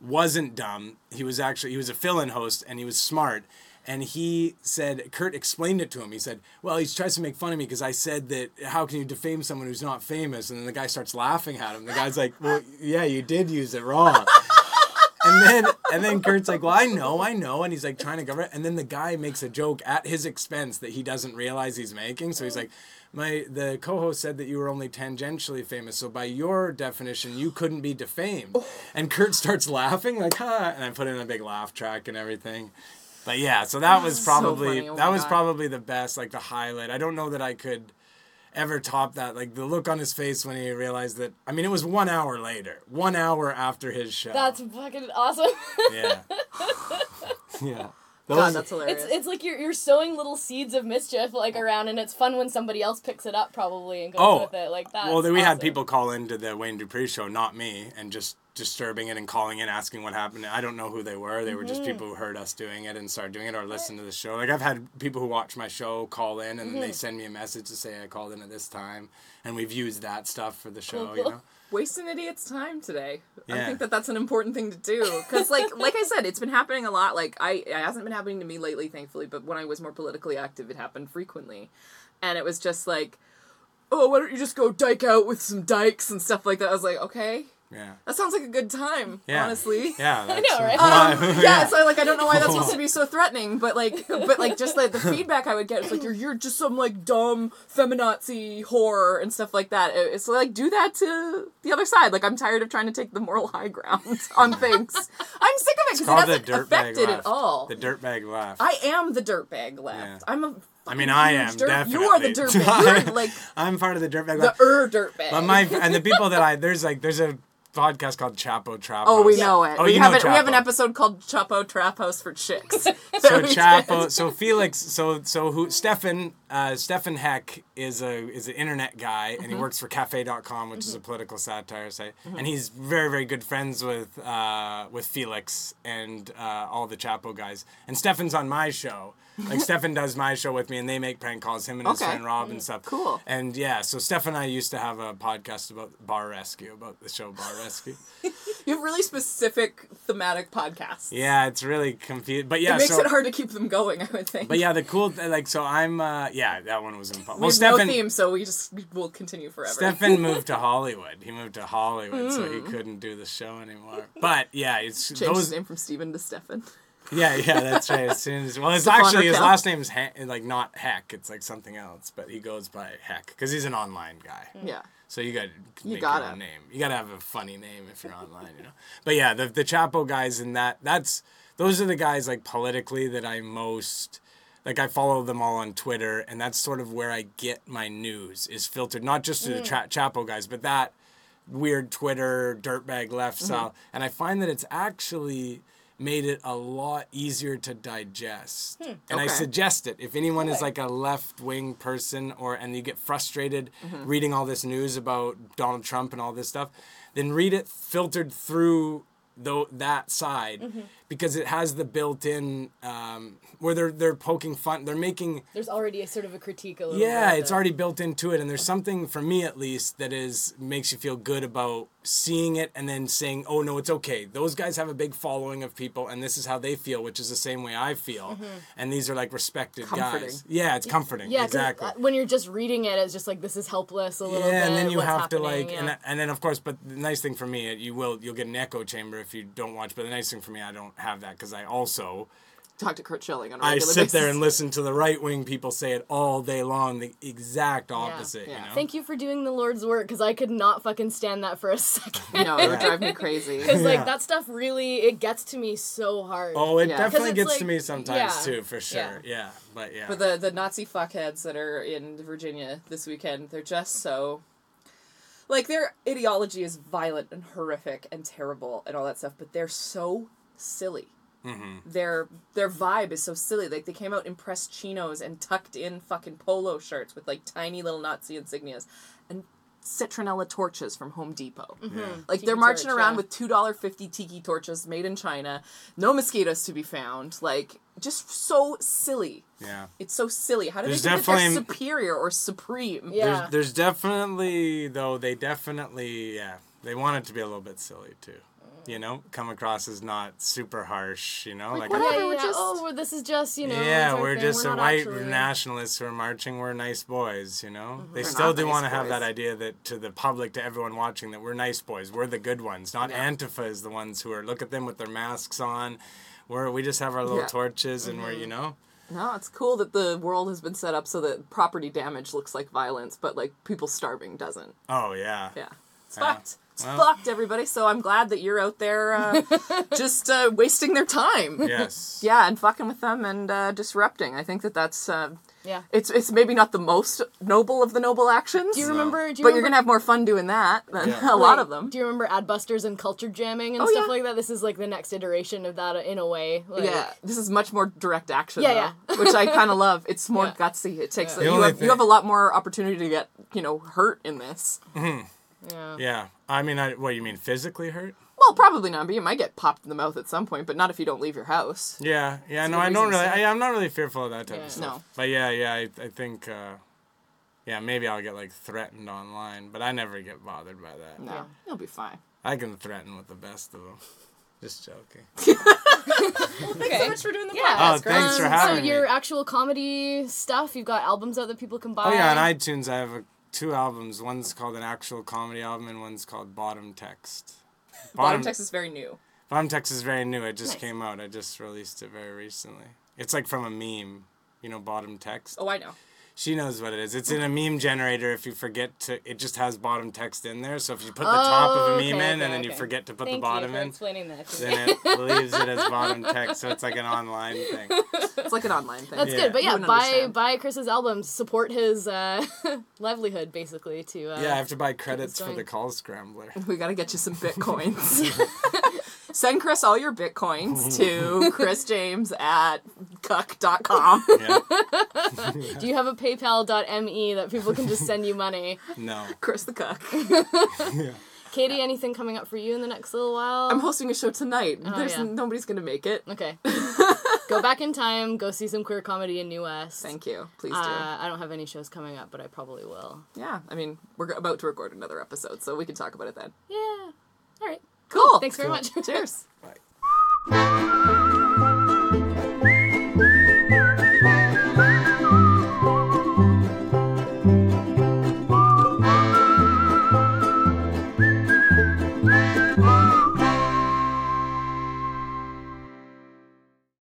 wasn't dumb. He was actually he was a fill-in host and he was smart. And he said, Curt explained it to him. He said, Well, he tries to make fun of me because I said that how can you defame someone who's not famous? And then the guy starts laughing at him. The guy's like, Well, yeah, you did use it wrong. And then and then Curt's like, Well, I know, I know. And he's like trying to cover it. And then the guy makes a joke at his expense that he doesn't realize he's making. So he's like, My the co-host said that you were only tangentially famous, so by your definition, you couldn't be defamed. Oh. And Curt starts laughing, like, ha, and I put in a big laugh track and everything. But yeah, so that was probably funny, oh that was God. probably the best, like the highlight. I don't know that I could ever top that. Like the look on his face when he realized that. I mean, it was one hour later, one hour after his show. That's fucking awesome. yeah, yeah. God, Those- that's hilarious. It's it's like you're you're sowing little seeds of mischief like oh. around, and it's fun when somebody else picks it up probably and goes Oh, with it like that. well, then we had people call into the Wayne Dupree show, not me, and just disturbing it and calling in, asking what happened. I don't know who they were. They were just mm-hmm. people who heard us doing it and started doing it or listened to the show. Like I've had people who watch my show call in and then they mm-hmm. send me a message to say I called in at this time, and we've used that stuff for the show. You know. wasting idiot's time today. I think that that's an important thing to do because, like, like I said, it's been happening a lot. Like, I it hasn't been happening to me lately, thankfully. But when I was more politically active, it happened frequently, and it was just like, oh, why don't you just go dike out with some dikes and stuff like that? I was like, okay, Yeah. that sounds like a good time, Yeah. honestly. Yeah. I know, right? Um, yeah, so like I don't know why that's supposed to be so threatening, but like, but like just like the feedback I would get is like you're you're just some like dumb feminazi whore and stuff like that. It's like do that to the other side. Like I'm tired of trying to take the moral high ground on things. I'm sick of it because it hasn't affected at all. The dirtbag laugh. I am the dirtbag left. Yeah. I'm a. I mean, I am dirt- definitely. You are the dirtbag. You're like I'm part of the dirtbag the er dirtbag. But my and the people that I there's like there's a podcast called Chapo Trap. Oh, we know it. Oh, we you have know it. We have an episode called Chapo Trap House for Chicks. so Chapo, did. so Felix, so so who Stefan uh, Stefan Heck is a is an internet guy and Mm-hmm. he works for Cafe.com, which is a political satire site, and he's very very good friends with uh, with Felix and uh, all the Chapo guys. And Stefan's on my show. Like Stefan does my show with me, and they make prank calls. Him and his Okay. friend Rob and stuff. Cool. And yeah, so Stefan and I used to have a podcast about Bar Rescue, about the show Bar Rescue. You have really specific thematic podcasts. Yeah, it's really confused, but yeah, it makes so, it hard to keep them going, I would think. But yeah, the cool like so I'm uh yeah that one was impossible. Stefan no theme, so we just will continue forever. Stefan moved to Hollywood. He moved to Hollywood, so he Hmm. couldn't do the show anymore. But yeah, it's Changed his name from Steven to Stefan. Yeah, yeah, that's right. As soon as well, it's actually his last name's He- like not Heck. It's like something else, but he goes by Heck because he's an online guy. Yeah. So you got to make gotta. your own name. You got to have a funny name if you're online, you know. But yeah, the the Chapo guys and that that's those are the guys like politically that I most like I follow them all on Twitter, and that's sort of where I get my news is filtered, not just through the mm. tra- Chapo guys, but that weird Twitter dirtbag left mm-hmm. style. And I find that it's actually made it a lot easier to digest. Hmm, and I suggest it. If anyone is like a left wing person or and you get frustrated mm-hmm. reading all this news about Donald Trump and all this stuff, then read it filtered through though that side mm-hmm. Because it has the built-in um, where they're they're poking fun they're making There's already a sort of a critique a little yeah bit. it's already built into it and there's something for me at least that is makes you feel good about seeing it and then saying oh no it's okay those guys have a big following of people and this is how they feel which is the same way i feel and these are like respected Comforting. guys yeah it's comforting Yeah, exactly uh, when you're just reading it, it's just like this is helpless a little bit. yeah, and then you have to like, yeah. and, and then of course, but the nice thing for me, you will you'll get an echo chamber if you don't watch. But the nice thing for me, I don't have that because I also Talk to Curt Schilling on a I regular sit there and listen to the right wing people say it all day long, the exact opposite. Yeah. You know. Thank you for doing the Lord's work because I could not fucking stand that for a second. No, it would drive me crazy. Because like Yeah. that stuff really it gets to me so hard. Oh, it Yeah. 'Cause definitely gets like- to me sometimes yeah, too, for sure. Yeah, but yeah. But the the Nazi fuckheads that are in Virginia this weekend, they're just so like their ideology is violent and horrific and terrible and all that stuff, but they're so silly. Mm-hmm. Their their vibe is so silly. Like they came out in pressed chinos and tucked in fucking polo shirts with like tiny little Nazi insignias and citronella torches from Home Depot. Mm-hmm. Like Tiki they're marching torch, around yeah. with two dollar fifty tiki torches made in China, no mosquitoes to be found. Like just so silly. yeah. It's so silly. How do There's they think that they're superior or supreme? Yeah. There's there's definitely though they definitely yeah they want it to be a little bit silly too. You know, come across as not super harsh. You know, like, whatever. yeah, yeah, we're yeah. just- oh, we're, this is just you know. yeah, we're thing, just we're a white actually- nationalists who are marching. We're nice boys, you know. Mm-hmm. They We're still do nice want to have that idea that to the public, to everyone watching, that we're nice boys. We're the good ones. Not Yeah. Antifa is the ones who are. Look at them with their masks on. We're we just have our little Yeah. torches and we're you mm-hmm. know. No, it's cool that the world has been set up so that property damage looks like violence, but like people starving doesn't. Oh yeah. Yeah. It's Yeah. fucked. It's Well- fucked, everybody. So I'm glad that you're out there uh, just uh, wasting their time. Yes. Yeah, and fucking with them and uh, disrupting. I think that that's uh, Yeah. it's it's maybe not the most noble of the noble actions. Do you remember? Do you but you're gonna have more fun doing that than Yeah. a lot of them. Do you remember Adbusters and culture jamming and Oh, stuff yeah. like that? This is like the next iteration of that in a way. Like, yeah, this is much more direct action. Yeah, though, which I kind of love. It's more Yeah. gutsy. It takes The you have, thing- you have a lot more opportunity to get you know hurt in this. Yeah. Yeah. I mean, I, what you mean physically hurt? Well, probably not, but you might get popped in the mouth at some point, but not if you don't leave your house. Yeah, yeah, no, good I don't really. I, I'm not really fearful of that type Yeah. of stuff. No. But yeah, yeah, I, I think, uh, yeah, maybe I'll get like threatened online, but I never get bothered by that. No, Yeah. you'll be fine. I can threaten with the best of them. Just joking. Well, thanks so much for doing the Yeah. Oh, podcast. thanks for Um, having so me. your actual comedy stuff, you've got albums out that people can buy. Oh yeah, on iTunes I have a, two albums. One's called an actual comedy album, and one's called Bottom Text. Bottom text is very new. Bottom Text is very new. It just Nice. came out. I just released it very recently. It's like from a meme. You know, Bottom Text. Oh, I know. She knows what it is. It's in a meme generator. If you forget to, it just has bottom text in there. So if you put the top of Oh, a okay, meme in okay, and then you forget to put Thank the bottom you for in, explaining that. to me. then it leaves it as bottom text. So it's like an online thing. It's like an online thing. That's Yeah. good, but yeah, buy understand. buy Chris's albums, support his uh, livelihood, basically. To uh, Yeah, I have to buy credits for the call scrambler. We gotta get you some bitcoins. Send Chris all your bitcoins to Chris James at cuck.com. Yeah. Do you have a PayPal.me that people can just send you money? No. Chris the cuck. Katie, anything coming up for you in the next little while? I'm hosting a show tonight. There's yeah. nobody's gonna make it. okay. go back in time. Go see some queer comedy in New West. Thank you. Please do. Uh, I don't have any shows coming up, but I probably will. yeah, I mean, we're about to record another episode, so we can talk about it then. Yeah. All right. Cool. Thanks very much. Cheers. Bye.